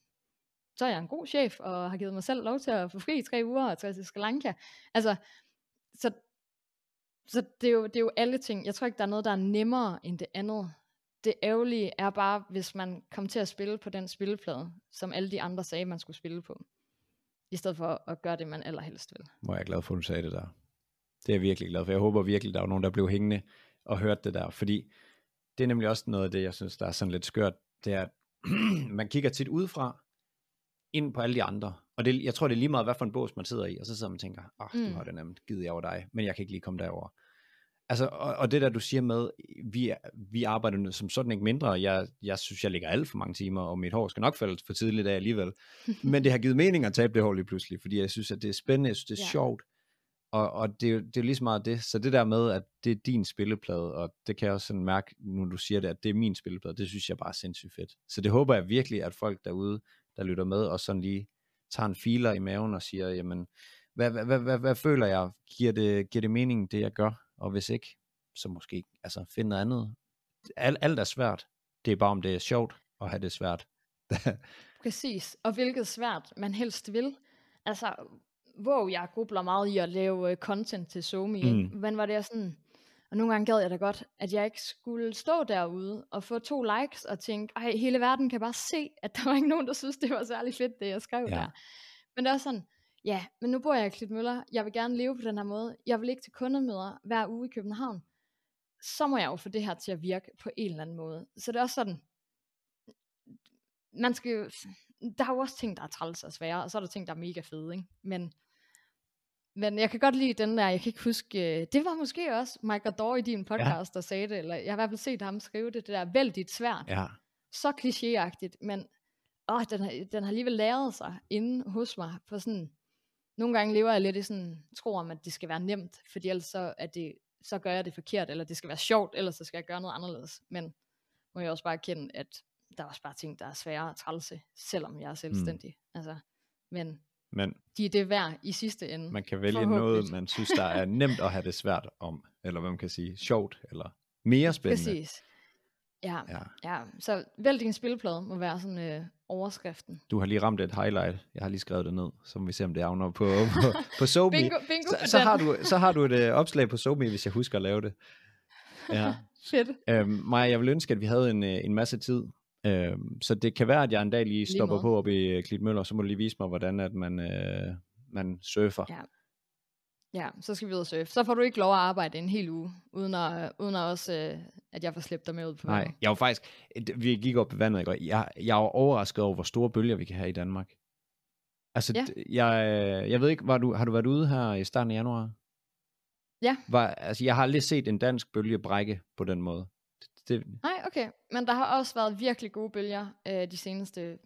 så er jeg en god chef, og har givet mig selv lov til at få fri i tre uger og tage til Sri Lanka. Altså, så, så det, er jo, det er jo alle ting. Jeg tror ikke, der er noget, der er nemmere end det andet. Det ærgerlige er bare, hvis man kommer til at spille på den spilleplade, som alle de andre sagde, man skulle spille på. i stedet for at gøre det, man allerhelst vil. Hvor jeg er glad for, at du sagde det der. Det er jeg virkelig glad for. Jeg håber virkelig, der er nogen, der blev hængende og hørte det der, fordi det er nemlig også noget af det, jeg synes, der er sådan lidt skørt, det er, at man kigger tit udefra, ind på alle de andre, og det, jeg tror, det er lige meget, hvad for en bås man sidder i, og så sidder man og tænker, åh, oh, mm. du har det nemt, givet jeg over dig, men jeg kan ikke lige komme derover. Altså, og, og det der, du siger med, vi, vi arbejder som sådan ikke mindre, jeg, jeg synes, jeg ligger alt for mange timer, og mit hår skal nok falde for tidligt af alligevel. Men det har givet mening at tabe det hår lige pludselig, fordi jeg synes, at det er spændende, jeg synes, det er ja. sjovt, og, og det, er jo, det er jo lige så meget det. Så det der med, at det er din spilleplade, og det kan jeg også sådan mærke, nu du siger det, at det er min spilleplade, det synes jeg bare er sindssygt fedt. Så det håber jeg virkelig, at folk derude, der lytter med, og sådan lige tager en filer i maven og siger, jamen, hvad, hvad, hvad, hvad, hvad føler jeg? Giver det, giver det mening, det jeg gør? Og hvis ikke, så måske altså, find noget andet. Alt, alt er svært. Det er bare, om det er sjovt at have det svært. Præcis. Og hvilket svært man helst vil. Altså, hvor jeg grubler meget i at lave uh, content til Somi, mm. men var det sådan, og nogle gange gad jeg da godt, at jeg ikke skulle stå derude og få to likes og tænke, ej, hele verden kan bare se, at der var ikke nogen, der synes, det var særlig fedt, det jeg skrev ja. der. Men det er sådan, ja, men nu bor jeg i Klitmøller, jeg vil gerne leve på den her måde, jeg vil ikke til kundemøder hver uge i København, så må jeg jo få det her til at virke på en eller anden måde. Så det er også sådan, man skal der er jo også ting, der er træls og svære, og så er der ting, der er mega fede, ikke? Men, men jeg kan godt lide den der, jeg kan ikke huske, øh, det var måske også Mike Dore i din podcast, ja. der sagde det, eller jeg har i hvert fald set ham skrive det, det der vældigt svært. Ja. Så klichéagtigt, men åh, den, har, den har alligevel læret sig inde hos mig, for sådan, nogle gange lever jeg lidt i sådan, tror om, at det skal være nemt, fordi ellers så, er det, så gør jeg det forkert, eller det skal være sjovt, ellers så skal jeg gøre noget anderledes. Men må jeg også bare erkende, at der er også bare ting, der er svære at trælse, selvom jeg er selvstændig. Mm. Altså, men, men de er det værd i sidste ende. Man kan vælge noget, man synes, der er nemt at have det svært om, eller hvad man kan sige, sjovt, eller mere spændende. Præcis. Ja, ja. ja. så vælg din spilleplade må være sådan øh, overskriften. Du har lige ramt et highlight. Jeg har lige skrevet det ned, så må vi se, om det er på, på, på SoMe. bingo, bingo så, så, har du, så har du et øh, opslag på SoMe, hvis jeg husker at lave det. Ja. Fedt. Øhm, Maja, jeg vil ønske, at vi havde en, øh, en masse tid Øh, så det kan være, at jeg en dag lige stopper lige på op i øh, Klitmøller, så må du lige vise mig, hvordan at man, øh, man surfer. Ja. ja, så skal vi ud og surfe. Så får du ikke lov at arbejde en hel uge, uden at, uden at også, øh, at jeg får slæbt dig med ud på Nej, jeg var faktisk, vi gik op i vandet, og jeg, jeg var overrasket over, hvor store bølger vi kan have i Danmark. Altså, ja. jeg, jeg ved ikke, var du, har du været ude her i starten af januar? Ja. Var, altså, jeg har aldrig set en dansk bølge brække på den måde. Det... Nej, okay. Men der har også været virkelig gode bølger øh, de seneste,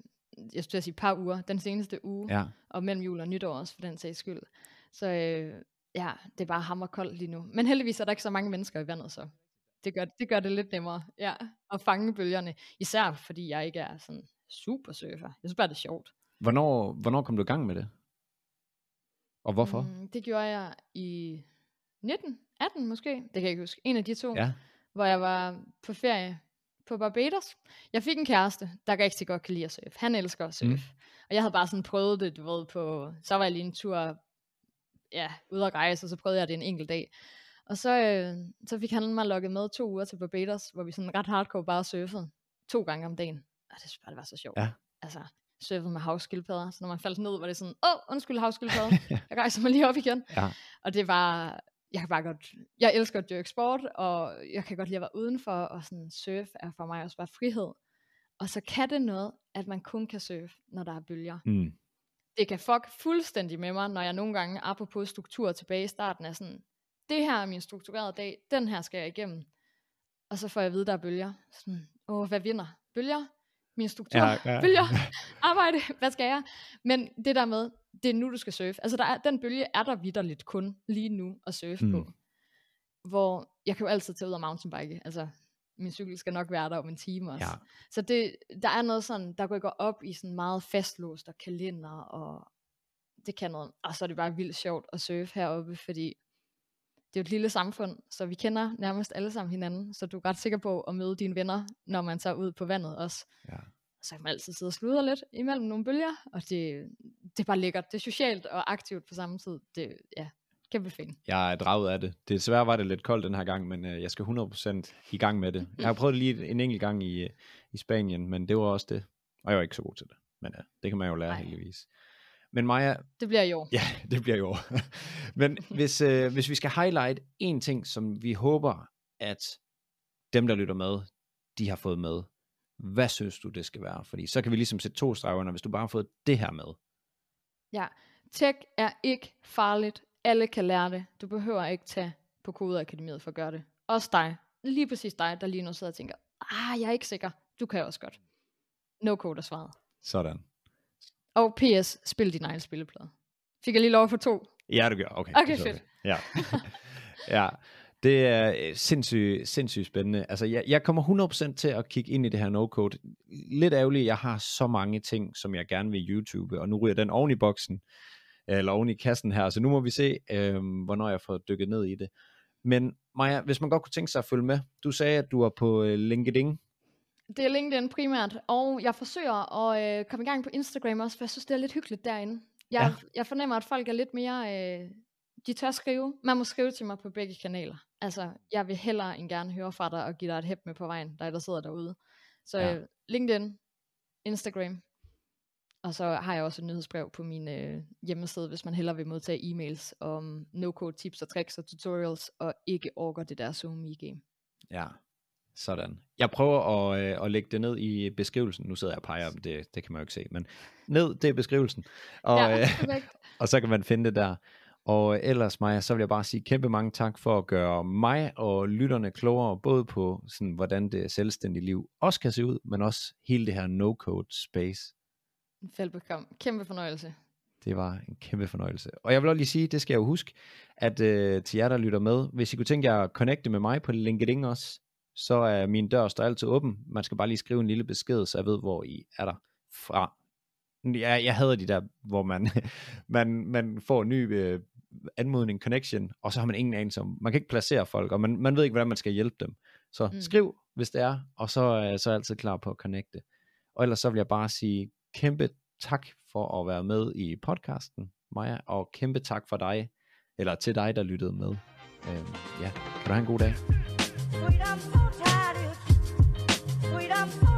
jeg skulle sige par uger, den seneste uge, ja. og mellem jul og nytår også, for den sags skyld. Så øh, ja, det er bare hammer koldt lige nu. Men heldigvis er der ikke så mange mennesker i vandet, så det gør, det gør det lidt nemmere ja, at fange bølgerne. Især fordi jeg ikke er sådan super surfer. Jeg synes bare, det er sjovt. Hvornår, hvornår kom du i gang med det? Og hvorfor? Mm, det gjorde jeg i 19, 18 måske. Det kan jeg ikke huske. En af de to. Ja hvor jeg var på ferie på Barbados. Jeg fik en kæreste, der rigtig godt kan lide at surfe. Han elsker at surfe. Mm. Og jeg havde bare sådan prøvet det, du ved, på, så var jeg lige en tur, ja, ude at rejse, og så prøvede jeg det en enkelt dag. Og så, øh, så fik han mig lukket med to uger til Barbados, hvor vi sådan ret hardcore bare surfede to gange om dagen. Og det synes bare, det var så sjovt. Ja. Altså, surfede med havskildpadder, så når man faldt ned, var det sådan, åh, undskyld havskildpadder, jeg rejser mig lige op igen. Ja. Og det var, jeg kan bare godt, jeg elsker at dyrke sport, og jeg kan godt lide at være udenfor, og sådan surf er for mig også bare frihed. Og så kan det noget, at man kun kan surfe, når der er bølger. Mm. Det kan fuck fuldstændig med mig, når jeg nogle gange, apropos struktur tilbage i starten, er sådan, det her er min strukturerede dag, den her skal jeg igennem. Og så får jeg at vide, der er bølger. Sådan, åh, hvad vinder? Bølger? Min struktur? Ja, ja. Bølger? Arbejde? Hvad skal jeg? Men det der med, det er nu, du skal surfe. Altså, der er, den bølge er der vidderligt kun lige nu at surfe mm. på. Hvor jeg kan jo altid tage ud og mountainbike. Altså, min cykel skal nok være der om en time også. Ja. Så det, der er noget sådan, der går op i sådan meget fastlåst og kalender, og det kan noget. Og så er det bare vildt sjovt at surfe heroppe, fordi det er jo et lille samfund, så vi kender nærmest alle sammen hinanden, så du er ret sikker på at møde dine venner, når man tager ud på vandet også. Ja så kan man altid sidde og sludre lidt imellem nogle bølger, og det, det er bare lækkert. Det er socialt og aktivt på samme tid. Det, ja, kæmpe fint. Jeg er draget af det. Det Desværre var det lidt koldt den her gang, men øh, jeg skal 100% i gang med det. Jeg har prøvet det lige en enkelt gang i, i Spanien, men det var også det. Og jeg var ikke så god til det. Men ja, det kan man jo lære Ej. heldigvis. Men Maja, Det bliver i år. Ja, det bliver jo. Men hvis, øh, hvis vi skal highlight en ting, som vi håber, at dem, der lytter med, de har fået med, hvad synes du, det skal være? Fordi så kan vi ligesom sætte to streger under, hvis du bare har fået det her med. Ja, tech er ikke farligt. Alle kan lære det. Du behøver ikke tage på Kodeakademiet for at gøre det. Også dig. Lige præcis dig, der lige nu sidder og tænker, ah, jeg er ikke sikker. Du kan også godt. No code er svaret. Sådan. Og PS, spil din egen spilleplade. Fik jeg lige lov for to? Ja, du gør. Okay, Okay, fedt. Ja. ja, det er øh, sindssygt, sindssygt spændende. Altså, jeg, jeg kommer 100% til at kigge ind i det her no-code. Lidt ærgerligt, jeg har så mange ting, som jeg gerne vil YouTube, og nu ryger den oven i boksen, eller oven i kassen her, så nu må vi se, øh, hvornår jeg får dykket ned i det. Men Maja, hvis man godt kunne tænke sig at følge med, du sagde, at du er på øh, LinkedIn. Det er LinkedIn primært, og jeg forsøger at øh, komme i gang på Instagram også, for jeg synes, det er lidt hyggeligt derinde. Jeg, ja. jeg fornemmer, at folk er lidt mere, øh, de tør skrive. Man må skrive til mig på begge kanaler. Altså, jeg vil hellere end gerne høre fra dig og give dig et hæb med på vejen, dig der sidder derude. Så Ja. øh, LinkedIn, Instagram, og så har jeg også et nyhedsbrev på min øh, hjemmeside, hvis man hellere vil modtage e-mails om no-code tips og tricks og tutorials, og ikke orker det der Zoom game. Ja, sådan. Jeg prøver at, øh, at lægge det ned i beskrivelsen. Nu sidder jeg og peger, men det, det kan man jo ikke se. Men ned, det er beskrivelsen. Og, ja, øh, og så kan man finde det der. Og ellers, Maja, så vil jeg bare sige kæmpe mange tak for at gøre mig og lytterne klogere, både på, sådan, hvordan det selvstændige liv også kan se ud, men også hele det her no-code space. Velbekomme. Kæmpe fornøjelse. Det var en kæmpe fornøjelse. Og jeg vil også lige sige, det skal jeg jo huske, at øh, til jer, der lytter med, hvis I kunne tænke jer at connecte med mig på LinkedIn også, så er min dør står altid åben. Man skal bare lige skrive en lille besked, så jeg ved, hvor I er der fra. Jeg, jeg hader de der, hvor man, man, man får en ny øh, anmodning, connection, og så har man ingen anelse om, man kan ikke placere folk, og man, man ved ikke, hvordan man skal hjælpe dem. Så mm. Skriv, hvis det er, og så er jeg så altid klar på at connecte. Og ellers så vil jeg bare sige kæmpe tak for at være med i podcasten, Maja, og kæmpe tak for dig, eller til dig, der lyttede med. Øhm, ja, kan du have en god dag. Sweet, I'm so tired. Sweet, I'm so tired.